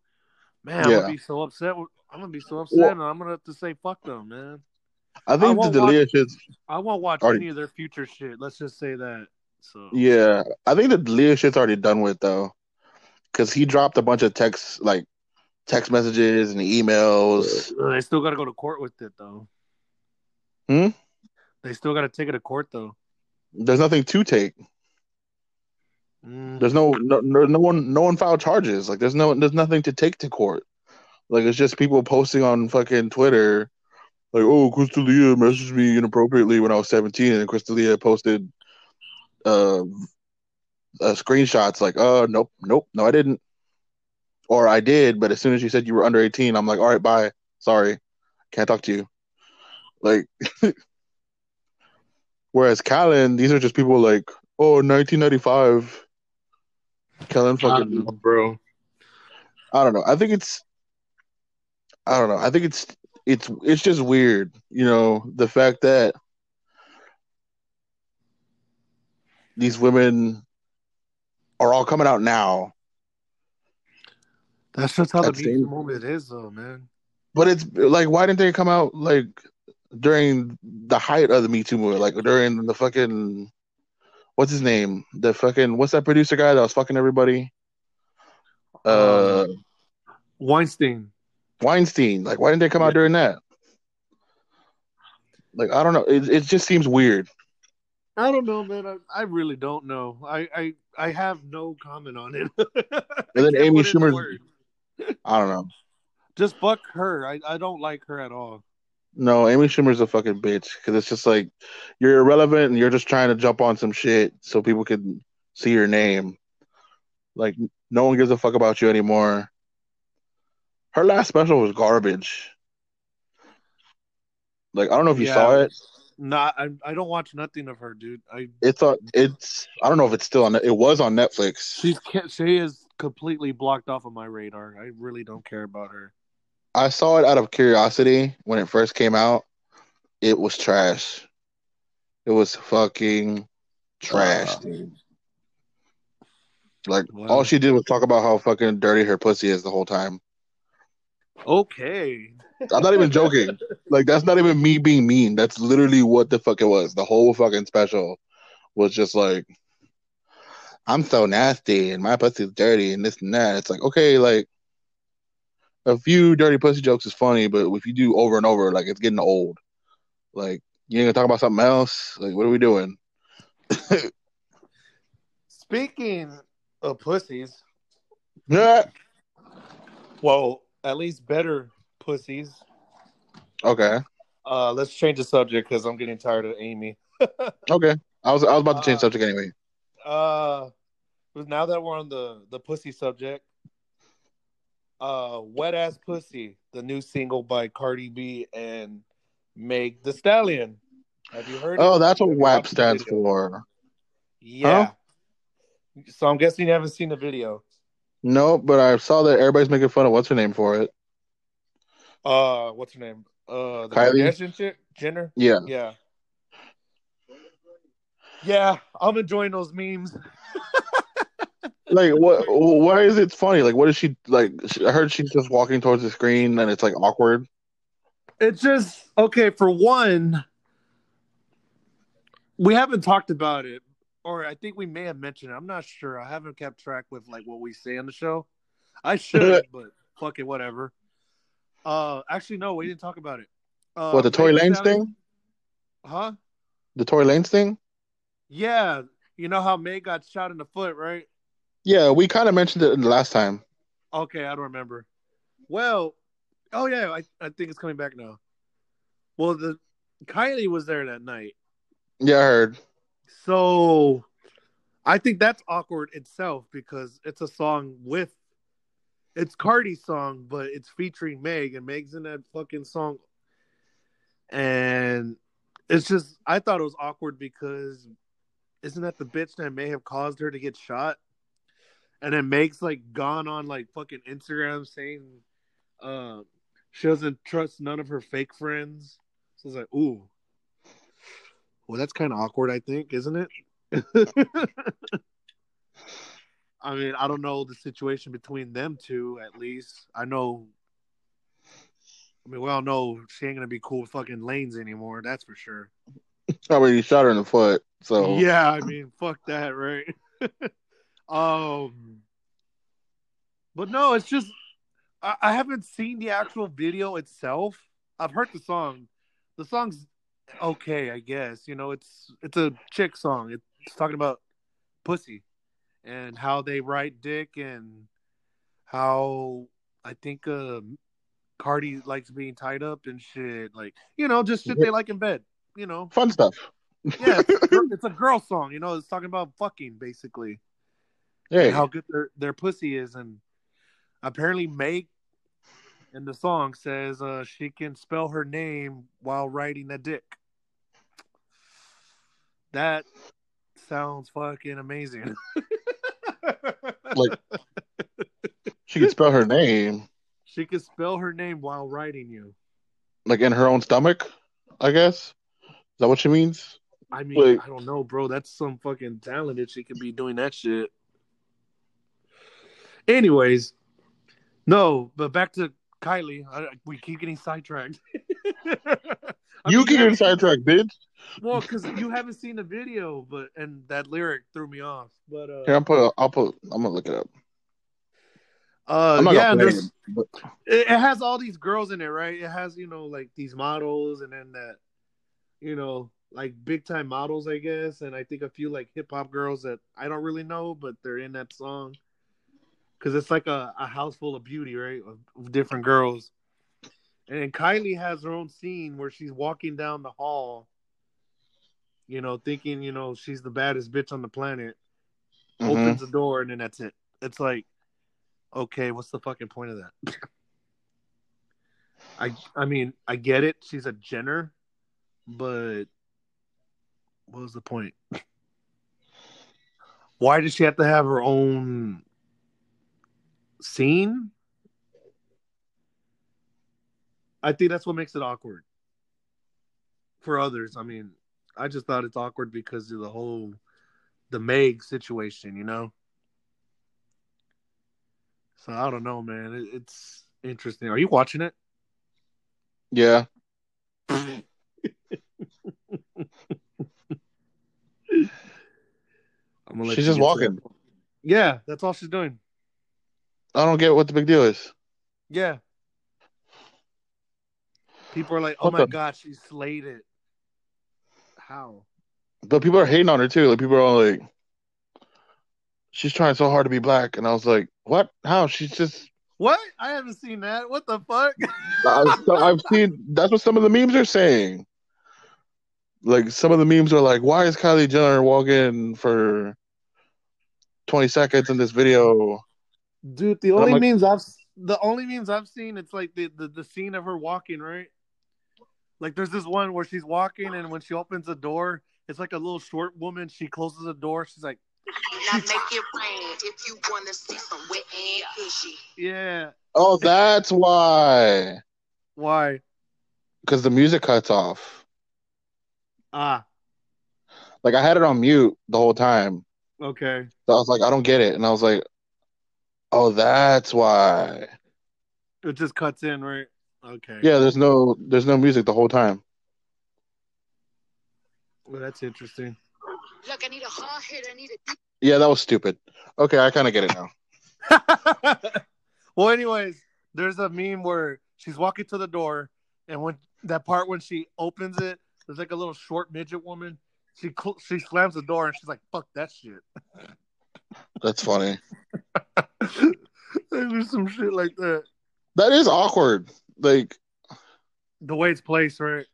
man, I'm gonna be so upset. I'm gonna be so upset, Well- and I'm gonna have to say fuck them, man. I I think the won't D'Elia shit's I won't watch Already- any of their future shit. Let's just say that. So yeah. I think the D'Elia shit's already done with though. Cause he dropped a bunch of text like text messages and emails. Uh, they still got to go to court with it, though. Hmm? They still got to take it to court, though. There's nothing to take. Mm. There's no, no no no one no one filed charges. Like there's no there's nothing to take to court. Like it's just people posting on fucking Twitter, like oh Chris D'Elia messaged me inappropriately when I was 17, and Chris D'Elia posted uh, uh screenshots like uh nope nope no I didn't, or I did, but as soon as you said you were under 18, I'm like all right bye sorry can't talk to you. Like *laughs* whereas Callen, these are just people like oh 1995. Callen I fucking know, bro. I don't know. I think it's I don't know. I think it's it's it's just weird, you know, the fact that these women are all coming out now. That's just how the At the Me same- Too movement is, though, man. But it's like, why didn't they come out like during the height of the Me Too movement? Like during the fucking what's his name? The fucking what's that producer guy that was fucking everybody? Uh, Um, Weinstein. Weinstein. Like, why didn't they come out during that? Like, I don't know. It it just seems weird. I don't know, man. I, I really don't know. I, I I have no comment on it. *laughs* And then Amy put it in Schumer's- words. *laughs* I don't know. Just fuck her. I, I don't like her at all. No, Amy Schumer's a fucking bitch because it's just like you're irrelevant and you're just trying to jump on some shit so people can see your name. Like no one gives a fuck about you anymore. Her last special was garbage. Like I don't know if you Yeah. saw it. Not I, I don't watch nothing of her, dude. I It's on. It's I don't know if it's still on. It was on Netflix. she's she is completely blocked off of my radar. I really don't care about her. I saw it out of curiosity when it first came out. It was trash. It was fucking trash, Uh. dude. Like Wow. all she did was talk about how fucking dirty her pussy is the whole time. Okay. I'm not even joking. *laughs* Like that's not even me being mean. That's literally what the fuck it was. The whole fucking special was just like, I'm so nasty and my pussy's dirty and this and that. It's like okay, like a few dirty pussy jokes is funny, but if you do over and over, like it's getting old. Like you ain't gonna talk about something else. Like what are we doing? Speaking of pussies, Yeah. well, at least better pussies. Okay. Uh, let's change the subject because I'm getting tired of Amy. *laughs* Okay. I was I was about to change Uh, subject anyway. Uh, now that we're on the the pussy subject, uh, "Wet Ass Pussy," the new single by Cardi B and Meg The Stallion. Have you heard? Oh, that's what WAP stands video? for. Yeah. So I'm guessing you haven't seen the video. No, but I saw that everybody's making fun of what's her name for it. Uh, what's her name? Uh, the Kylie? Kardashian chick, Jenner. Yeah. Yeah. Yeah, I'm enjoying those memes. *laughs* Like what? Why is it funny? Like what is she like? I heard she's just walking towards the screen and it's like awkward. It's just okay. For one, we haven't talked about it, or I think we may have mentioned it. I'm not sure. I haven't kept track with like what we say on the show. I should, *laughs* but fuck it, whatever. Uh, actually, no, we didn't talk about it. Uh, what the Tory Lanez thing? Huh? The Tory Lanez thing? Yeah, you know how May got shot in the foot, right? Yeah, we kind of mentioned it the last time. Okay, I don't remember. Well, oh yeah, I, I think it's coming back now. Well, the Kylie was there that night, Yeah, I heard. So I think that's awkward itself because it's a song with it's Cardi's song, but it's featuring Meg, and Meg's in that fucking song, and it's just I thought it was awkward because isn't that the bitch that may have caused her to get shot? And then Meg's like gone on like fucking Instagram saying uh, she doesn't trust none of her fake friends. So it's like, ooh. Well, that's kind of awkward, I think, isn't it? *laughs* I mean, I don't know the situation between them two, at least. I know. I mean, we all know she ain't going to be cool with fucking Lanez anymore. That's for sure. I mean, he shot her in the foot. So Yeah, I mean, fuck that, right? *laughs* um, but no, it's just I, I haven't seen the actual video itself. I've heard the song. The song's okay, I guess. You know, it's it's a chick song. It's talking about pussy and how they write dick and how I think uh Cardi likes being tied up and shit. Like, you know, just shit they like in bed. You know, fun stuff. yeah, it's a, *laughs* girl, it's a girl song. You know, it's talking about fucking basically Hey, how good their their pussy is, and apparently Meg in the song says uh, she can spell her name while riding a dick. That sounds fucking amazing. *laughs* Like- she can spell her *laughs* name she can spell her name while riding you. like in her own stomach. I guess is that what she means? I mean, Wait. I don't know, bro. That's some fucking talent if she could be doing that shit. Anyways, no, but back to Kylie. I, we keep getting sidetracked. *laughs* You keep getting sidetracked, bitch. Well, because you haven't seen the video, but and that lyric threw me off. But uh, Here, I'll put. I'll put. I'm gonna look it up. uh yeah, it, but it has all these girls in it, right? It has you know like these models, and then that you know like big time models, I guess, and I think a few like hip hop girls that I don't really know, but they're in that song because it's like a, a house full of beauty, right, of, of different girls. And Kylie has her own scene where she's walking down the hall, you know, thinking you know she's the baddest bitch on the planet. mhm. Opens the door, and then that's it. It's like, okay, what's the fucking point of that? *laughs* I I mean, I get it. She's a Jenner, but what was the point? *laughs* Why does she have to have her own scene? I think that's what makes it awkward for others. I mean, I just thought it's awkward because of the whole the Meg situation, you know. So I don't know, man. It, it's interesting. Are you watching it? Yeah. *laughs* I'm gonna She's just walking. it. Yeah, that's all she's doing. I don't get what the big deal is. Yeah. People are like, "Oh What my the- god, she slayed it." How? But people are hating on her too. Like people are all like, she's trying so hard to be black, and I was like, what? How? She's just. What? I haven't seen that. What the fuck? I've, *laughs* I've seen. That's what some of the memes are saying. Like some of the memes are like, why is Kylie Jenner walking for twenty seconds in this video? Dude, the only like- memes I've the only memes I've seen, it's like the, the the scene of her walking, right? Like there's this one where she's walking and when she opens the door, it's like a little short woman. She closes the door. She's like, Now make it rain if you wanna see some wet and fishy. "Yeah, Oh, that's why. why? Because the music cuts off. Ah, Like I had it on mute the whole time. okay. So I was like, I don't get it, and I was like, oh, that's why. It just cuts in, right? Okay. Yeah, there's no there's no music the whole time. Well, that's interesting. Look, I need a hard hit, I need a Yeah, that was stupid. Okay, I kind of get it now. *laughs* well, anyways, there's a meme where she's walking to the door, and when that part when she opens it, there's like a little short midget woman. She cl- she slams the door and she's like, "Fuck that shit." *laughs* That's funny. *laughs* there's some shit like that. That is awkward. Like, The way it's placed, right?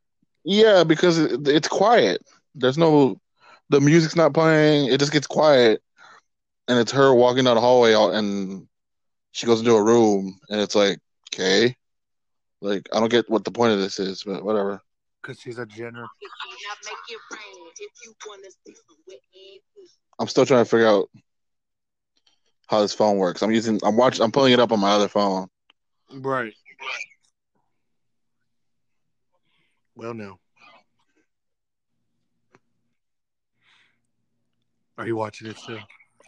yeah, because it, it's quiet. There's no, the music's not playing. It just gets quiet, and it's her walking down the hallway, and she goes into a room, and it's like, okay, like I don't get what the point of this is, but whatever. Because she's a Jenner. Now make it rain if you wanna see some wet and fishy. I'm still trying to figure out how this phone works. I'm using, I'm watching, I'm pulling it up on my other phone. Right. Well, no. Are you watching it still?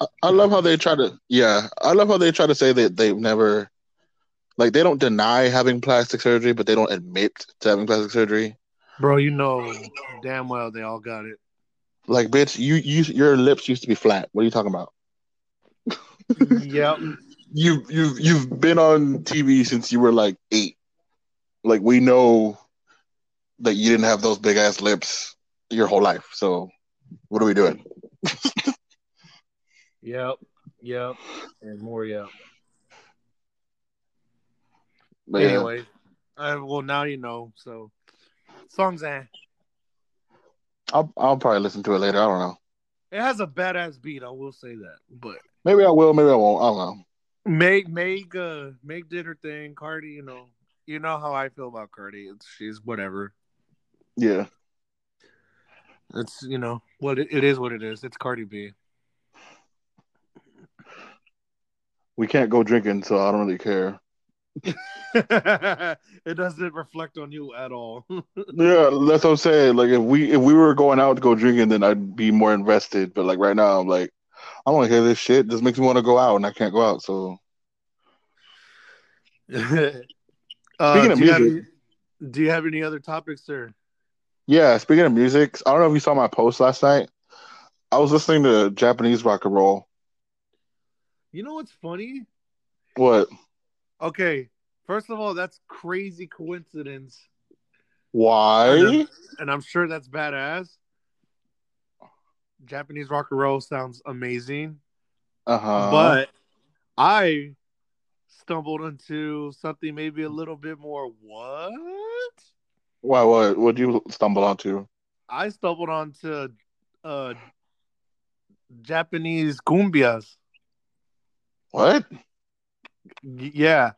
I, I love how they try to, yeah, I love how they try to say that they've never, like, they don't deny having plastic surgery, but they don't admit to having plastic surgery. Bro, you know damn well they all got it. Like, bitch, you, you, your lips used to be flat. What are you talking about? Yep. You've you've, you've been on TV since you were like eight. Like, we know that you didn't have those big ass lips your whole life. So, what are we doing? *laughs* Yep. Yep. And more, yep. But yeah. Anyway, uh, well, now you know. So, songs, eh. I'll, I'll probably listen to it later. I don't know. It has a badass beat. I will say that. But Maybe I will. Maybe I won't. I don't know. Meg, Meg, uh, Meg did her thing. Cardi, you know, you know how I feel about Cardi. It's, she's whatever. Yeah. It's you know what it, it is. What it is. It's Cardi B. We can't go drinking, so I don't really care. *laughs* it doesn't reflect on you at all. *laughs* Yeah, that's what I'm saying. Like if we if we were going out to go drinking, then I'd be more invested. But like right now, I'm like, I don't want to hear this shit. This makes me want to go out, and I can't go out. So *laughs* uh, Speaking of do you have music- do you have any other topics, sir? Yeah, speaking of music, I don't know if you saw my post last night. I was listening to Japanese rock and roll. You know what's funny? What? Okay, first of all, that's crazy coincidence, Why? and I'm sure that's badass. Japanese rock and roll sounds amazing, Uh huh. but I stumbled into something maybe a little bit more. What? why? What? What'd you stumble onto? I stumbled onto uh Japanese cumbias. What? Y- yeah.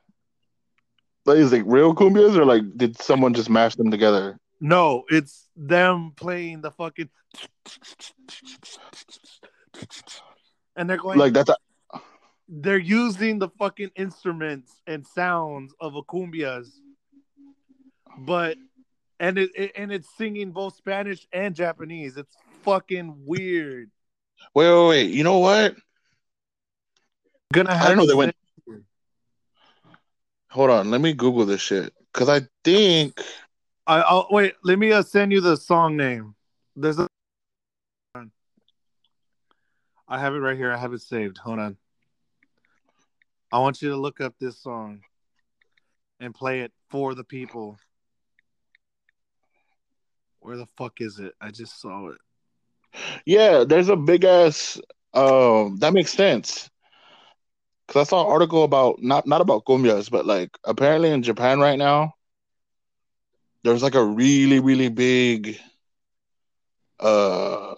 Like, is it real cumbias or like did someone just mash them together? No, it's them playing the fucking and they're going Like that's a, they're using the fucking instruments and sounds of a cumbias. But and it, it and it's singing both Spanish and Japanese. It's fucking weird. wait, wait, wait. You know what? Gonna have don't know, they went- Hold on, let me Google this shit because I think I, I'll wait. Let me uh, send you the song name. There's a. I have it right here. I have it saved. Hold on. I want you to look up this song and play it for the people. Where the fuck is it? I just saw it. yeah, there's a big ass. Um, that makes sense. Because I saw an article about not not about cumbias, but like apparently in Japan right now, there's like a really really big, uh,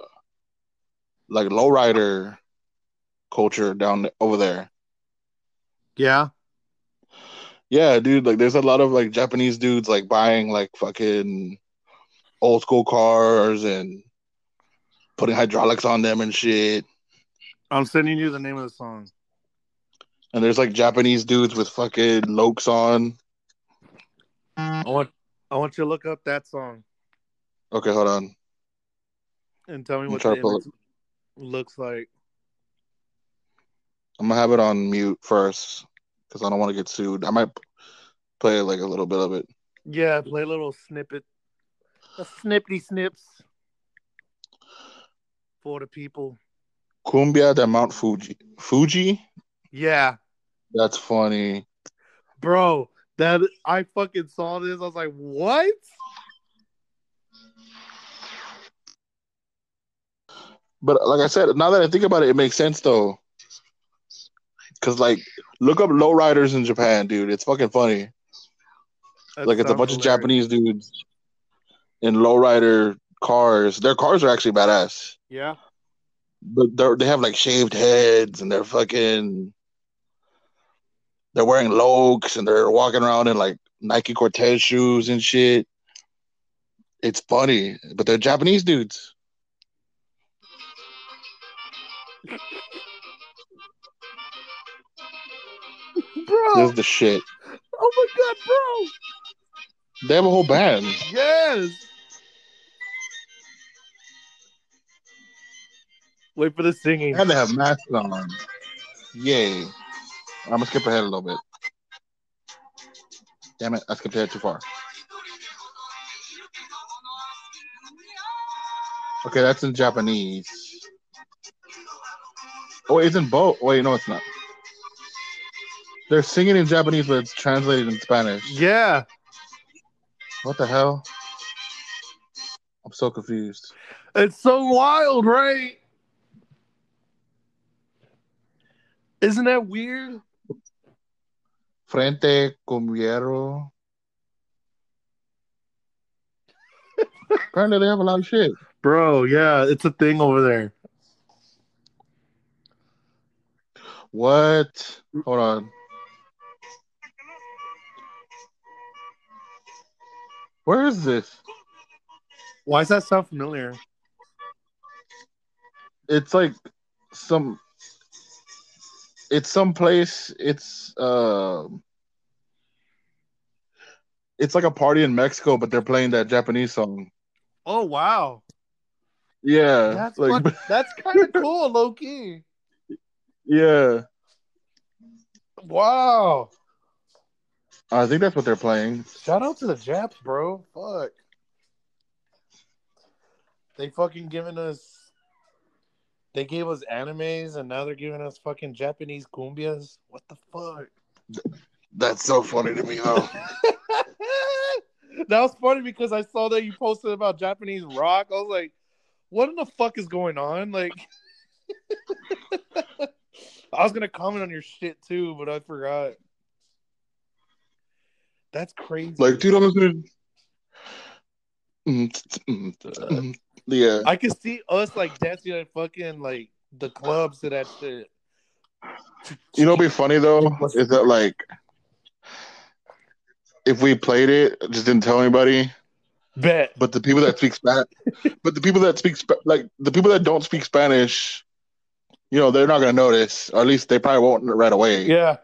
like lowrider culture down over there. Yeah. Yeah, dude, like there's a lot of like Japanese dudes like buying like fucking old school cars and putting hydraulics on them and shit. I'm sending you the name of the song. And there's like Japanese dudes with fucking lokes on. I want I want you to look up that song Okay, hold on. and tell me I'm what trying the to pull image looks like. I'm gonna have it on mute first because I don't want to get sued. I might play like a little bit of it. Yeah, play a little snippet. A snippety snips for the people. Cumbia de Mount Fuji. Fuji? Yeah, That's funny. bro. That I fucking saw this. I was like, what? But like I said, now that I think about it, it makes sense though. Cause like look up lowriders in Japan, dude. It's fucking funny. That like it's a bunch of. Japanese dudes in lowrider cars. Their cars are actually badass. Yeah. But they they have like shaved heads and they're fucking they're wearing lokes and they're walking around in like Nike Cortez shoes and shit. It's funny, but they're Japanese dudes. *laughs* Bro. This is the shit. Oh my god, bro. They have a whole band. Yes. Wait for the singing. And they have masks on. Yay. I'm gonna skip ahead a little bit. Damn it, I skipped ahead too far. Okay, that's in Japanese. Oh, it's in both. Oh, wait, no, it's not. They're singing in Japanese, but it's translated in Spanish. Yeah. What the hell? I'm so confused. It's so wild, right? Isn't that weird? Frente Cumbiero. Apparently, *laughs* they have a lot of shit. Bro, yeah, it's a thing over there. What? Hold on. Where is this? Why does that sound familiar? It's like some. It's some place. It's um. It's like a party in Mexico, but they're playing that Japanese song. Oh wow. Yeah, That's like *laughs* that's kind of cool, Loki. yeah. Wow. I think that's what they're playing. Shout out to the Japs, bro. Fuck. They fucking giving us. They gave us animes, and now they're giving us fucking Japanese cumbias. What the fuck? That's so funny to me, though. *laughs* that was funny because I saw that you posted about Japanese rock. I was like, what in the fuck is going on? Like, *laughs* I was gonna comment on your shit too, but I forgot. That's crazy. like, dude, I'm listening. Mm, mm, mm, mm Yeah, I can see us like dancing at fucking like the clubs to that shit. you know, what'd be funny though is that like, if we played it, just didn't tell anybody, Bet. but the people that speak Spanish, *laughs* but the people that speak Sp- like the people that don't speak Spanish, you know, they're not gonna notice, or at least they probably won't right away. Yeah.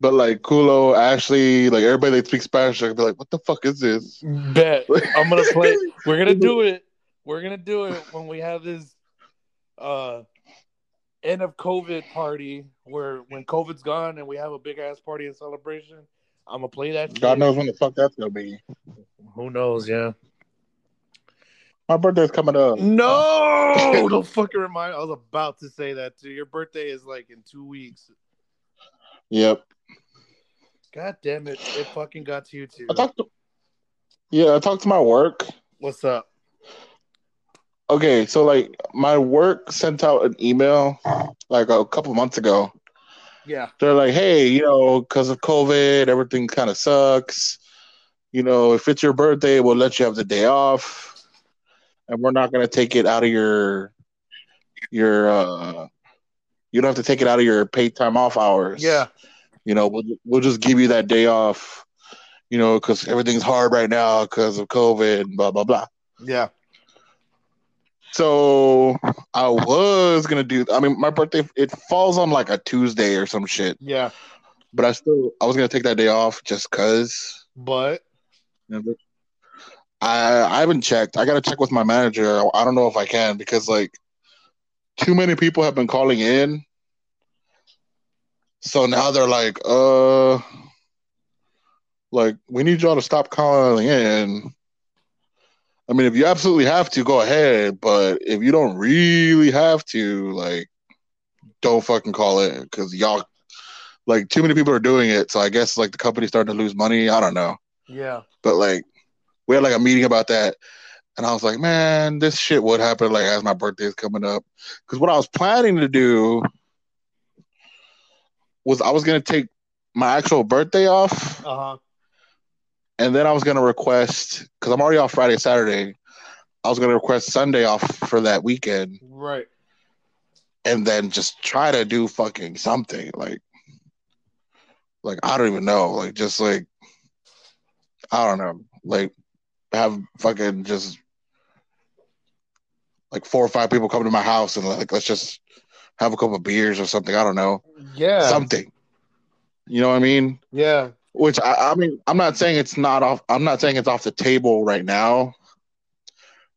But like Kulo, Ashley, like everybody that speaks Spanish, they'll be like, "What the fuck is this?" Bet. *laughs* I'm gonna play. We're gonna do it. We're gonna do it when we have this uh end of COVID party where when COVID's gone and we have a big ass party and celebration. I'm gonna play that. God shit. knows when the fuck that's gonna be. Who knows? Yeah. My birthday's coming up. No, *laughs* *laughs* don't fucking remind. I was about to say that too. Your birthday is like in two weeks. Yep. God damn it! It fucking got to you too. I talked to. Yeah, I talked to my work. What's up? Okay, so like my work sent out an email like a couple months ago. Yeah. They're like, "Hey, you know, because of COVID, everything kind of sucks. You know, if it's your birthday, we'll let you have the day off, and we're not gonna take it out of your your. uh You don't have to take it out of your paid time off hours. Yeah. you know, we'll we'll just give you that day off. You know, because everything's hard right now because of COVID. and Blah blah blah. Yeah. So I was gonna do. I mean, my birthday it falls on like a Tuesday or some shit. Yeah. But I still I was gonna take that day off just cause. But I I haven't checked. I gotta check with my manager. I don't know if I can because like too many people have been calling in. So now they're like, uh, like we need y'all to stop calling in. I mean, if you absolutely have to, go ahead. But if you don't really have to, like, don't fucking call it because y'all, like, too many people are doing it. So I guess like the company's starting to lose money. I don't know. yeah. But like, we had like a meeting about that, and I was like, man, this shit would happen like as my birthday is coming up. Because what I was planning to do was I was gonna take my actual birthday off, Uh huh. And then I was gonna request because I'm already off Friday, Saturday. I was gonna request Sunday off for that weekend, Right. and then just try to do fucking something like, like I don't even know, like just like I don't know, like have fucking just like four or five people come to my house and like let's just have a couple of beers or something. I don't know, Yeah. something. You know what I mean? yeah. Which I, I mean, I'm not saying it's not off. I'm not saying it's off the table right now,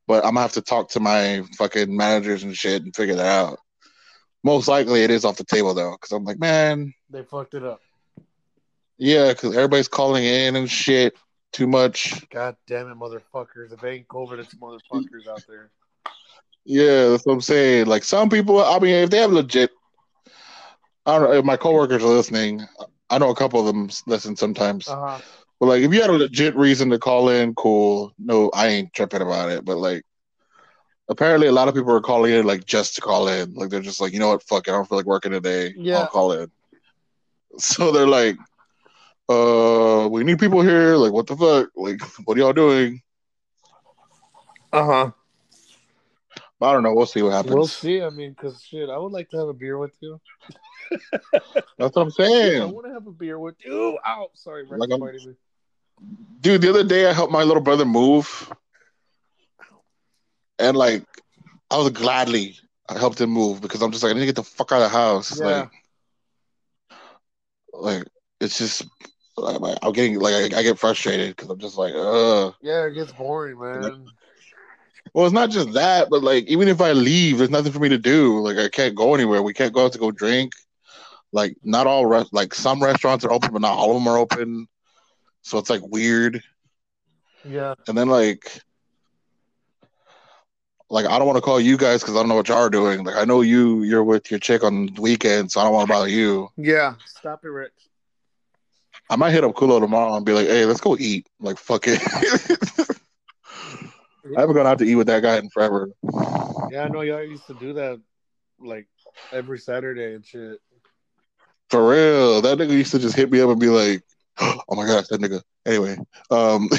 but I'm gonna have to talk to my fucking managers and shit and figure that out. Most likely, it is off the table though, because I'm like, man, They fucked it up. yeah, because everybody's calling in and shit too much. God damn it, motherfuckers. If it ain't COVID, it's motherfuckers out there. Yeah, that's what I'm saying. Like some people, I mean, if they have legit, I don't know. If my coworkers are listening, I know a couple of them listen sometimes. Uh huh. But like, if you had a legit reason to call in, cool. No, I ain't tripping about it. But like, apparently, a lot of people are calling in like just to call in. Like they're just like, you know what, fuck it, I don't feel like working today. Yeah. I'll call in. *laughs* So they're like, uh, we need people here. Like, what the fuck? Like, *laughs* what are y'all doing? Uh huh. I don't know. We'll see what happens. We'll see. I mean, because shit, I would like to have a beer with you. *laughs* That's what I'm saying. I want to have a beer with you. Ow, sorry, Like. Dude, the other day I helped my little brother move. And like I was gladly I helped him move because I'm just like I need to get the fuck out of the house. Yeah. Like like it's just like, like, I'm getting like I, I get frustrated because I'm just like, uh Yeah, it gets boring, man. Well it's not just that, but like even if I leave, there's nothing for me to do. Like I can't go anywhere. We can't go out to go drink. like not all re- like some restaurants are open, but not all of them are open. So it's like weird. Yeah. And then like like I don't want to call you guys because I don't know what y'all are doing. Like I know you you're with your chick on the weekend, so I don't want to bother you. Yeah. Stop it, Rich. I might hit up Kulo tomorrow and be like, hey, let's go eat. Like fuck it. *laughs* I haven't gone out to eat with that guy in forever. Yeah, I know y'all used to do that like every Saturday and shit. For real. That nigga used to just hit me up and be like, *gasps* Oh my gosh, that nigga. Anyway. Um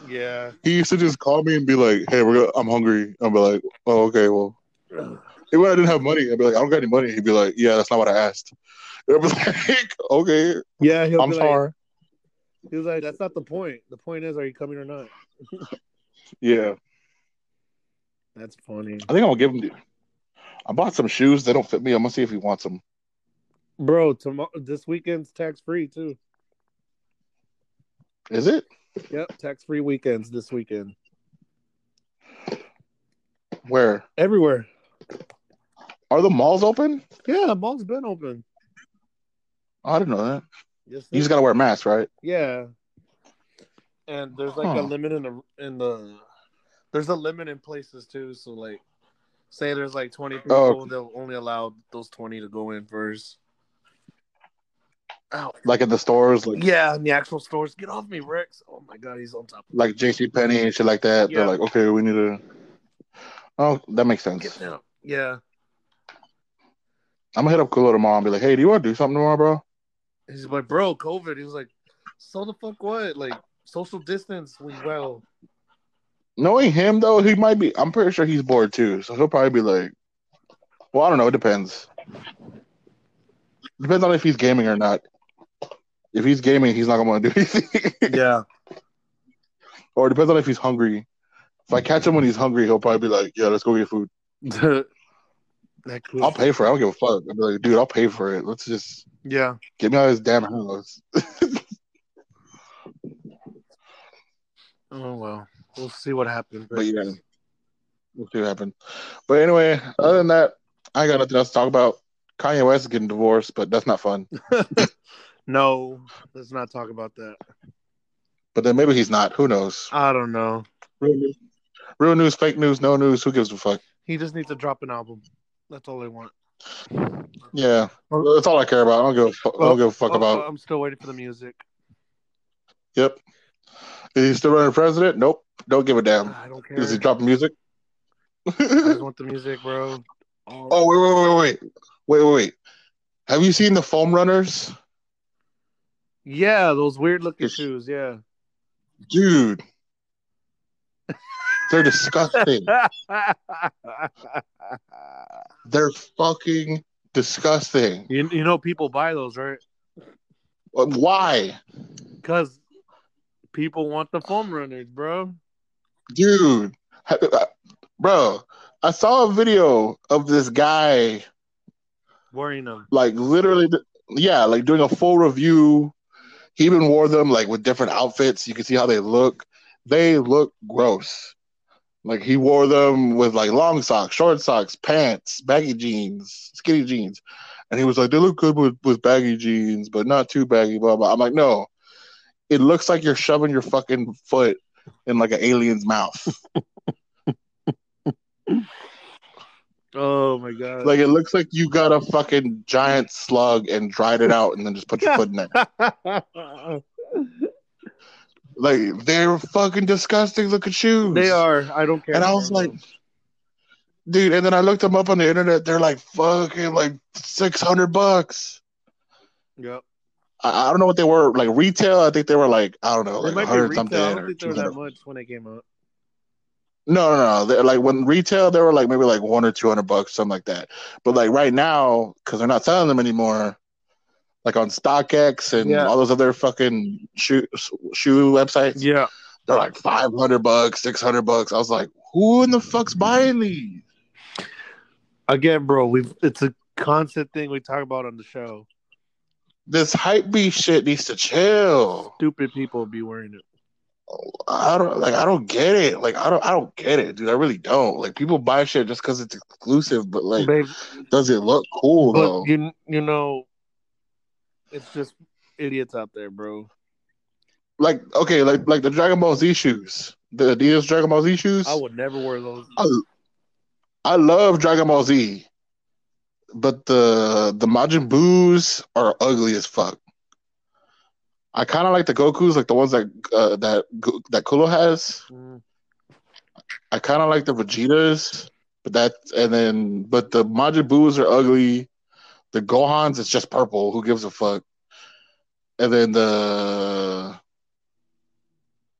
*laughs* Yeah. *laughs* he used to just call me and be like, Hey, we're gonna, I'm hungry. I'll be like, Oh, okay, well. And when I didn't have money, I'd be like, I don't got any money. He'd be like, Yeah, that's not what I asked. *laughs* I'd be like, Okay, Yeah, he'll I'm be sorry. like, he was like, "That's not the point. The point is, are you coming or not?" Yeah. That's funny, I think I'm gonna give him the I bought some shoes. They don't fit me. I'm gonna see if he wants them. bro. Tomorrow, this weekend's tax free too. Is it? Yep, tax free weekends this weekend Where? everywhere. Are the malls open? Yeah, the mall's been open. Oh, I didn't know that. Yes, You just gotta wear a mask, right? yeah. And there's like a limit in the in the there's a limit in places too. So like, say there's like 20 people, Oh. they'll only allow those 20 to go in first. Ow. Like in the stores, like Yeah, in the actual stores. Get off me, Rex. Oh my god, he's on top. like JC Penney and shit like that. Yeah. They're like, okay, we need to. Oh, that makes sense. Yeah. I'm gonna hit up Kulo tomorrow and be like, hey, do you want to do something tomorrow, bro? He's like, bro, COVID. He was like, so the fuck what? Like social distance we well. Knowing him though, he might be. I'm pretty sure he's bored too, so he'll probably be like, well, I don't know. It depends. Depends on if he's gaming or not. If he's gaming, he's not gonna want to do *laughs* anything. Yeah. or it depends on if he's hungry. If I catch him when he's hungry, he'll probably be like, yeah, let's go get food. *laughs* I'll pay for it. I don't give a fuck. I'll be like, dude, I'll pay for it. Let's just Yeah. get me out of this damn house. *laughs* Oh well. We'll see what happens. But yeah, we'll see what happens. But anyway, other than that, I got nothing else to talk about. Kanye West is getting divorced, but that's not fun. *laughs* no, let's not talk about that. But then maybe he's not. Who knows? I don't know. Real news, real news, fake news, no news. Who gives a fuck? He just needs to drop an album. That's all they want. Yeah, that's all I care about. I don't give a fuck, I don't give a fuck oh, oh, about. I'm still waiting for the music. Yep. Is he still running president? Nope. Don't give a damn. I don't care. Is he dropping music? I just *laughs* want the music, bro. Oh, Oh wait, wait, wait, wait, wait, wait, wait. Have you seen the foam runners, yeah, those weird looking It's- shoes. Yeah. dude? They're disgusting. *laughs* They're fucking disgusting. you, you know people buy those, right? Uh, why, Because people want the foam runners, bro. dude? Uh, Bro, I saw a video of this guy, Wearing them. like literally, yeah, like doing a full review. He even wore them like with different outfits. You can see how they look. They look gross. Like he wore them with like long socks, short socks, pants, baggy jeans, skinny jeans. And he was like, they look good with, with baggy jeans, but not too baggy, blah blah. I'm like, no. It looks like you're shoving your fucking foot in like an alien's mouth. *laughs* Oh my god. like it looks like you got a fucking giant slug and dried it out and then just put your foot in there. *laughs* Like they're fucking disgusting looking shoes. they are. I don't care. And I was like, dude, and then I looked them up on the internet. They're like fucking like six hundred bucks. yep. I, I don't know what they were like retail. I think they were like I don't know, They like might be hundred retail. something. I don't or think they were that much when they came out. No, no, no. They're like when retail, they were like maybe like one or two hundred bucks, something like that. But like right now, because they're not selling them anymore, like on StockX and Yeah. all those other fucking shoe shoe websites, Yeah. they're like five hundred bucks, six hundred bucks. I was like, who in the fuck's buying these? Again, bro, we've it's a constant thing we talk about on the show. This hype beast shit needs to chill. Stupid people be wearing it. I don't like. I don't get it. Like I don't. I don't get it, dude. I really don't. Like people buy shit just because it's exclusive, but like, Babe, does it look cool though? you you know, it's just idiots out there, bro. Like okay, like like the Dragon Ball Z shoes, the Adidas Dragon Ball Z shoes. I would never wear those. I, I love Dragon Ball Z, but the the Majin Boos are ugly as fuck. I kind of like the Goku's, like the ones that uh, that that Kulo has. Mm. I kind of like the Vegetas, but that and then but the Majin Boos are ugly. The Gohans, it's just purple. Who gives a fuck? And then the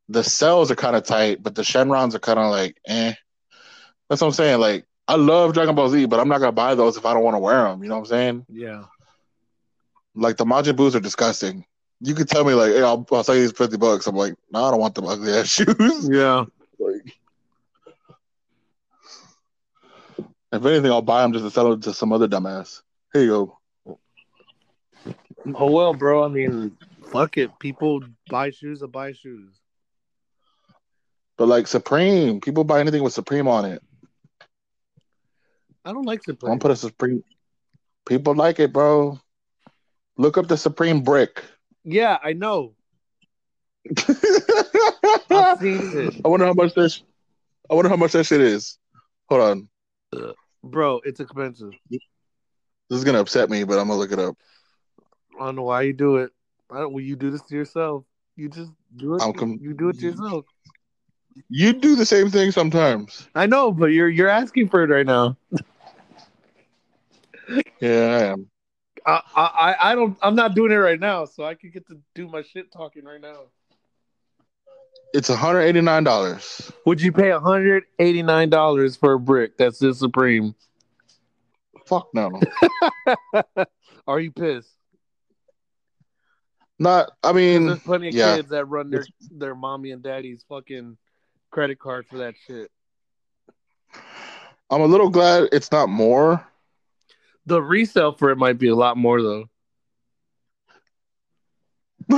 the cells are kind of tight, but the Shenrons are kind of like eh. That's what I'm saying. Like I love Dragon Ball Z, but I'm not gonna buy those if I don't want to wear them. You know what I'm saying? Yeah. Like the Majin Boos are disgusting. You could tell me like, hey, I'll, I'll sell you these fifty bucks. I'm like, no, I don't want them ugly ass *laughs* shoes. Yeah. like, if anything, I'll buy them just to sell them to some other dumbass. Here you go. Oh well, bro. I mean, fuck it. People buy shoes to buy shoes. But like Supreme, people buy anything with Supreme on it. I don't like Don't Supreme. put a Supreme. People like it, bro. Look up the Supreme brick. Yeah, I know. *laughs* I've seen it, wonder how much that. sh- I wonder how much that shit is. Hold on, uh, bro. It's expensive. this is gonna upset me, but I'm gonna look it up. I don't know why you do it. I don't, well, you do this to yourself. You just do it. Com- you do it to yourself. You do the same thing sometimes. I know, but you're you're asking for it right now. *laughs* Yeah, I am. I I I don't. I'm not doing it right now, so I can get to do my shit talking right now. It's 189 dollars. Would you pay 189 dollars for a brick that's this supreme? Fuck no. *laughs* Are you pissed? Not. I mean, There's plenty of yeah. kids that run their their mommy and daddy's fucking credit card for that shit. I'm a little glad it's not more. The resale for it might be a lot more though. *laughs*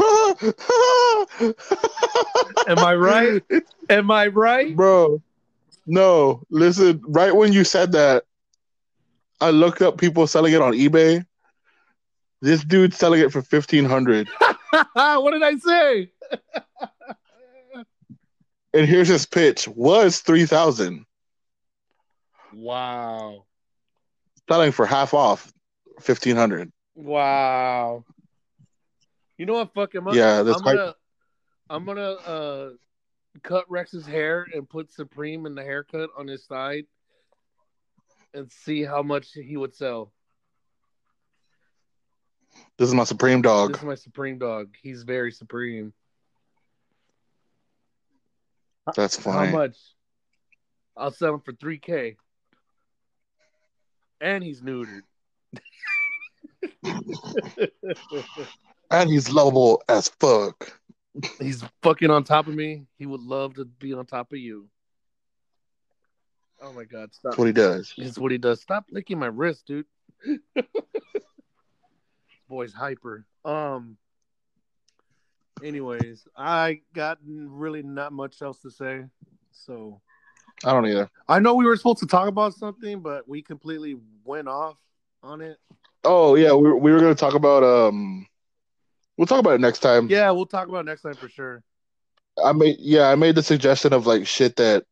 Am I right? Am I right? Bro, no. Listen, right when you said that, I looked up people selling it on eBay. This dude's selling it for fifteen hundred, *laughs* what did I say? and here's his pitch: was three thousand, Wow. Selling for half off, fifteen hundred. Wow. You know what? Fuck him up. Yeah, that's I'm gonna, I'm gonna uh, cut Rex's hair and put Supreme in the haircut on his side, and see how much he would sell. This is my supreme dog. This is my Supreme dog. He's very supreme. That's fine. How much? I'll sell him for three k. And he's neutered. *laughs* And he's lovable as fuck. he's fucking on top of me. He would love to be on top of you. Oh my god! Stop. That's what he does. It's what he does. Stop licking my wrist, dude. *laughs* Boy's hyper. Um. Anyways, I got really not much else to say. So I don't either. I know we were supposed to talk about something, but we completely went off on it. Oh yeah, we we were gonna talk about um. We'll talk about it next time. Yeah, we'll talk about it next time for sure. I made yeah, I made the suggestion of like shit that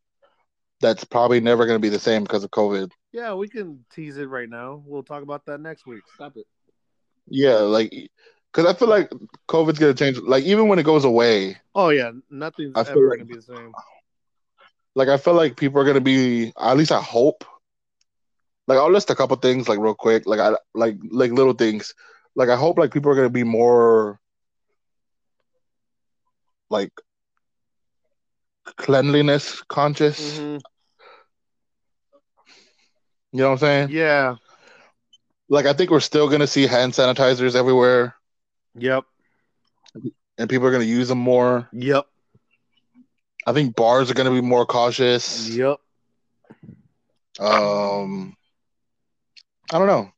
that's probably never gonna be the same because of COVID. Yeah, we can tease it right now. We'll talk about that next week. Stop it. Yeah, like because I feel like COVID's gonna change. Like even when it goes away, Oh yeah, nothing's I feel ever like- gonna be the same. Like I feel like people are gonna be. At least I hope. Like I'll list a couple things like real quick. Like I like like little things. Like I hope like people are gonna be more like cleanliness conscious. Mhm. You know what I'm saying? Yeah. Like I think we're still gonna see hand sanitizers everywhere, Yep. and people are gonna use them more. Yep. I think bars are gonna be more cautious. Yep. Um, I don't know.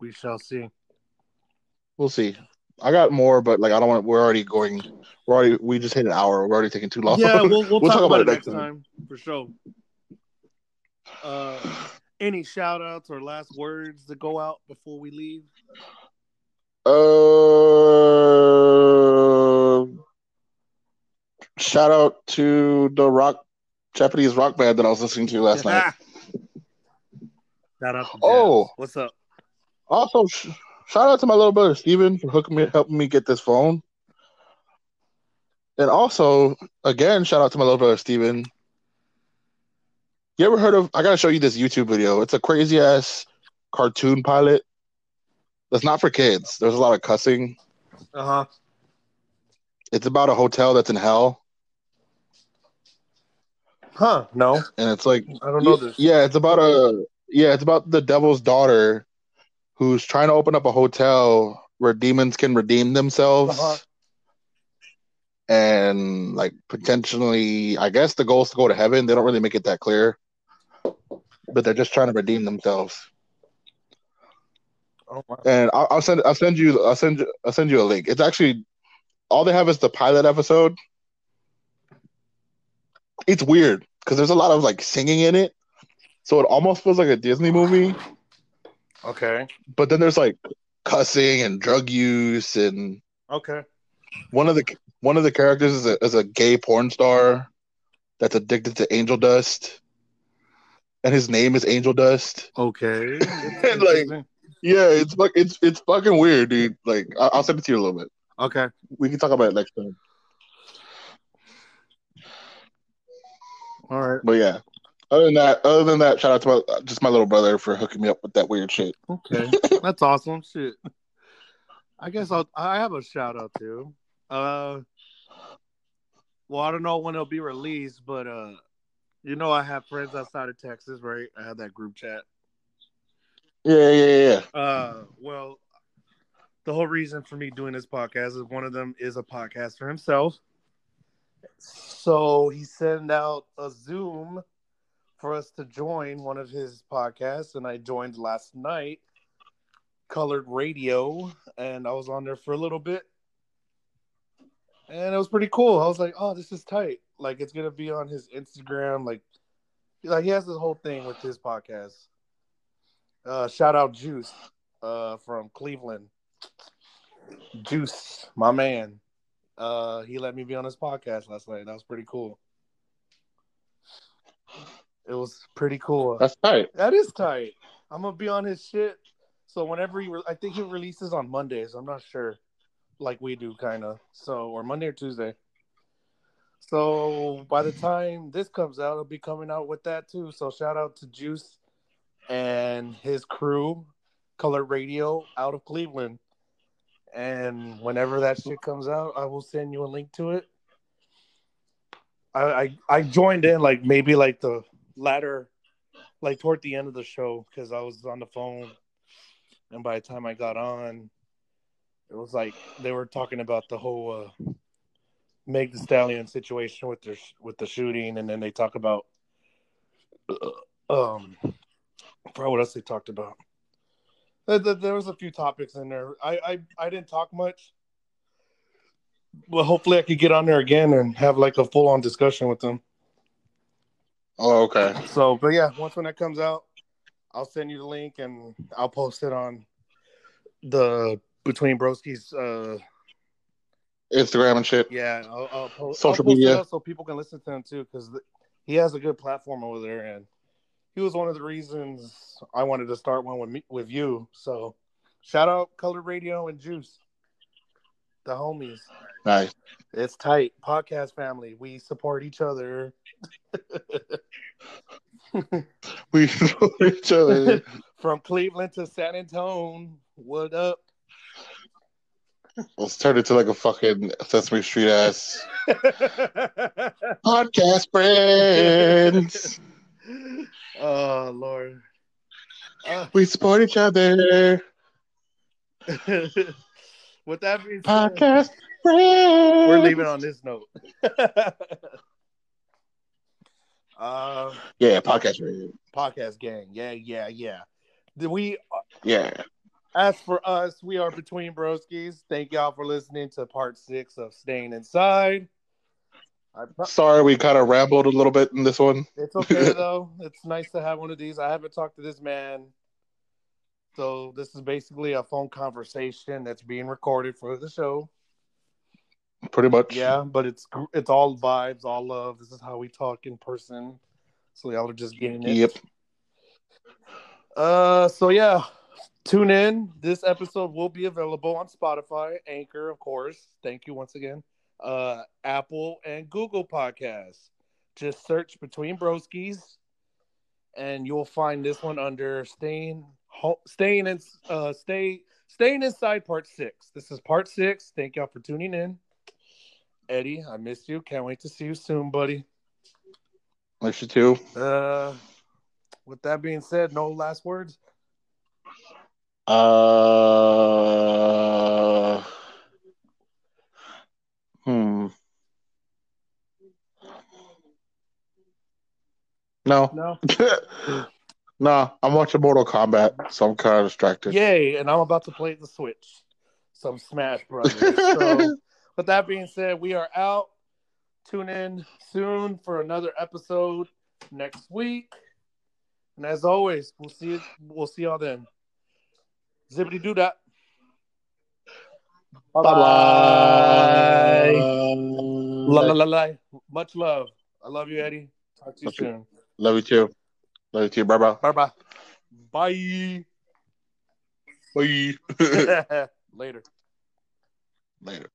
We shall see. We'll see. I got more, but like I don't want. We're already going We're already we just hit an hour. We're already taking too long. Yeah, we'll, *laughs* we'll, talk, about, it next time. for sure. Uh, any shout outs or last words to go out before we leave? Uh, shout out to the rock Japanese rock band that I was listening to last night. *laughs* Shout out Oh. What's up? Also, sh- shout out to my little brother Steven for hooking me, helping me get this phone. And also, again, shout out to my little brother Steven. You ever heard of? I gotta show you this YouTube video. It's a crazy ass cartoon pilot. That's not for kids. There's a lot of cussing. Uh huh. It's about a hotel that's in hell, Huh? No, and it's like I don't know this. Yeah, it's about a yeah, it's about the devil's daughter who's trying to open up a hotel where demons can redeem themselves. Uh-huh. And like potentially I guess the goal is to go to heaven. They don't really make it that clear. But they're just trying to redeem themselves. Oh, wow. And I'll, I'll send I'll send you I'll send you I'll send you a link. It's actually all they have is the pilot episode. It's weird because there's a lot of like singing in it. So it almost feels like a Disney movie. Okay. but then there's like cussing and drug use and Okay. one of the one of the characters is a, is a gay porn star that's addicted to angel dust and his name is angel dust Okay. *laughs* And, like- yeah it's fuck it's it's fucking weird dude like I- i'll send it to you a little bit okay. we can talk about it next time All right. but yeah other than that other than that shout out to my just my little brother for hooking me up with that weird shit Okay. *laughs* That's awesome. Shit. I guess I'll I have a shout out too. Uh well I don't know when it'll be released, but uh you know I have friends outside of Texas, right? I have that group chat. yeah yeah yeah Uh well the whole reason for me doing this podcast is one of them is a podcast for himself. So he sent out a Zoom for us to join one of his podcasts, and I joined last night, Colored Radio, and I was on there for a little bit, and it was pretty cool. I was like, "Oh, this is tight! Like, it's gonna be on his Instagram. Like, like he has this whole thing with his podcast. Uh, shout out Juice, uh, from Cleveland. Juice, my man. Uh, he let me be on his podcast last night. That was pretty cool. It was pretty cool. that's tight That is tight. I'm gonna be on his shit. So whenever he, re- I think he releases on Mondays. I'm not sure, like we do, kind of. So or Monday or Tuesday. So by the time this comes out, it'll be coming out with that too. So shout out to Juice and his crew, Color Radio, out of Cleveland. And whenever that shit comes out, I will send you a link to it. I I, I joined in like maybe like the latter like toward the end of the show because I was on the phone, and by the time I got on, it was like they were talking about the whole uh, Meg the Stallion situation with their with the shooting, and then they talk about uh, um, forgot what else they talked about. There, was a few topics in there. I, I I didn't talk much. Well, hopefully I could get on there again and have like a full on discussion with them. oh okay So, but yeah, once when that comes out, I'll send you the link and I'll post it on the between Broski's. Uh, instagram and shit yeah, I'll, I'll post Social I'll post media. so people can listen to him too because he has a good platform over there, and he was one of the reasons I wanted to start one with me with you. So, shout out Color Radio and Juice, the homies. nice It's tight, podcast family. We support each other. *laughs* we know each other *laughs* From Cleveland to San Antonio. What up? Let's turn it to like a fucking Sesame Street ass *laughs* podcast friends. *laughs* oh Lord. Uh, We support each other. *laughs* with that being Podcast we're leaving on this note. *laughs* uh, Yeah, podcast friends. podcast gang. Yeah, yeah, yeah. We Yeah. as for us, we are between broskies. Thank y'all for listening to part six of Staying Inside. I, Sorry, we kind of rambled a little bit in this one. it's okay *laughs* though. It's nice to have one of these. I haven't talked to this man. So this is basically a phone conversation that's being recorded for the show. Pretty much. Yeah, but it's it's all vibes, all love. This is how we talk in person. So y'all are just getting it. Yep. Uh, so yeah, tune in. This episode will be available on Spotify, Anchor, of course. Thank you once again. Uh, Apple and Google Podcasts. Just search between broskies, and you'll find this one under staying ho- staying in uh stay staying inside part six. This is part six. Thank y'all for tuning in. Eddie, I miss you. Can't wait to see you soon, buddy. Miss you too. Uh, with that being said, no last words. Uh, No, No. *laughs* no. I'm watching Mortal Kombat, so I'm kind of distracted. Yay! And I'm about to play the Switch, some Smash Brothers. so, *laughs* with that being said, we are out. Tune in soon for another episode next week. And as always, we'll see you. We'll see y'all then. Zippity doo that. Bye bye. La la la la. Much love. I love you, Eddie. Talk to you Love you. soon. Love you too. Love you too. Bye bye. *laughs* Bye bye. Bye. Bye. Later. Later.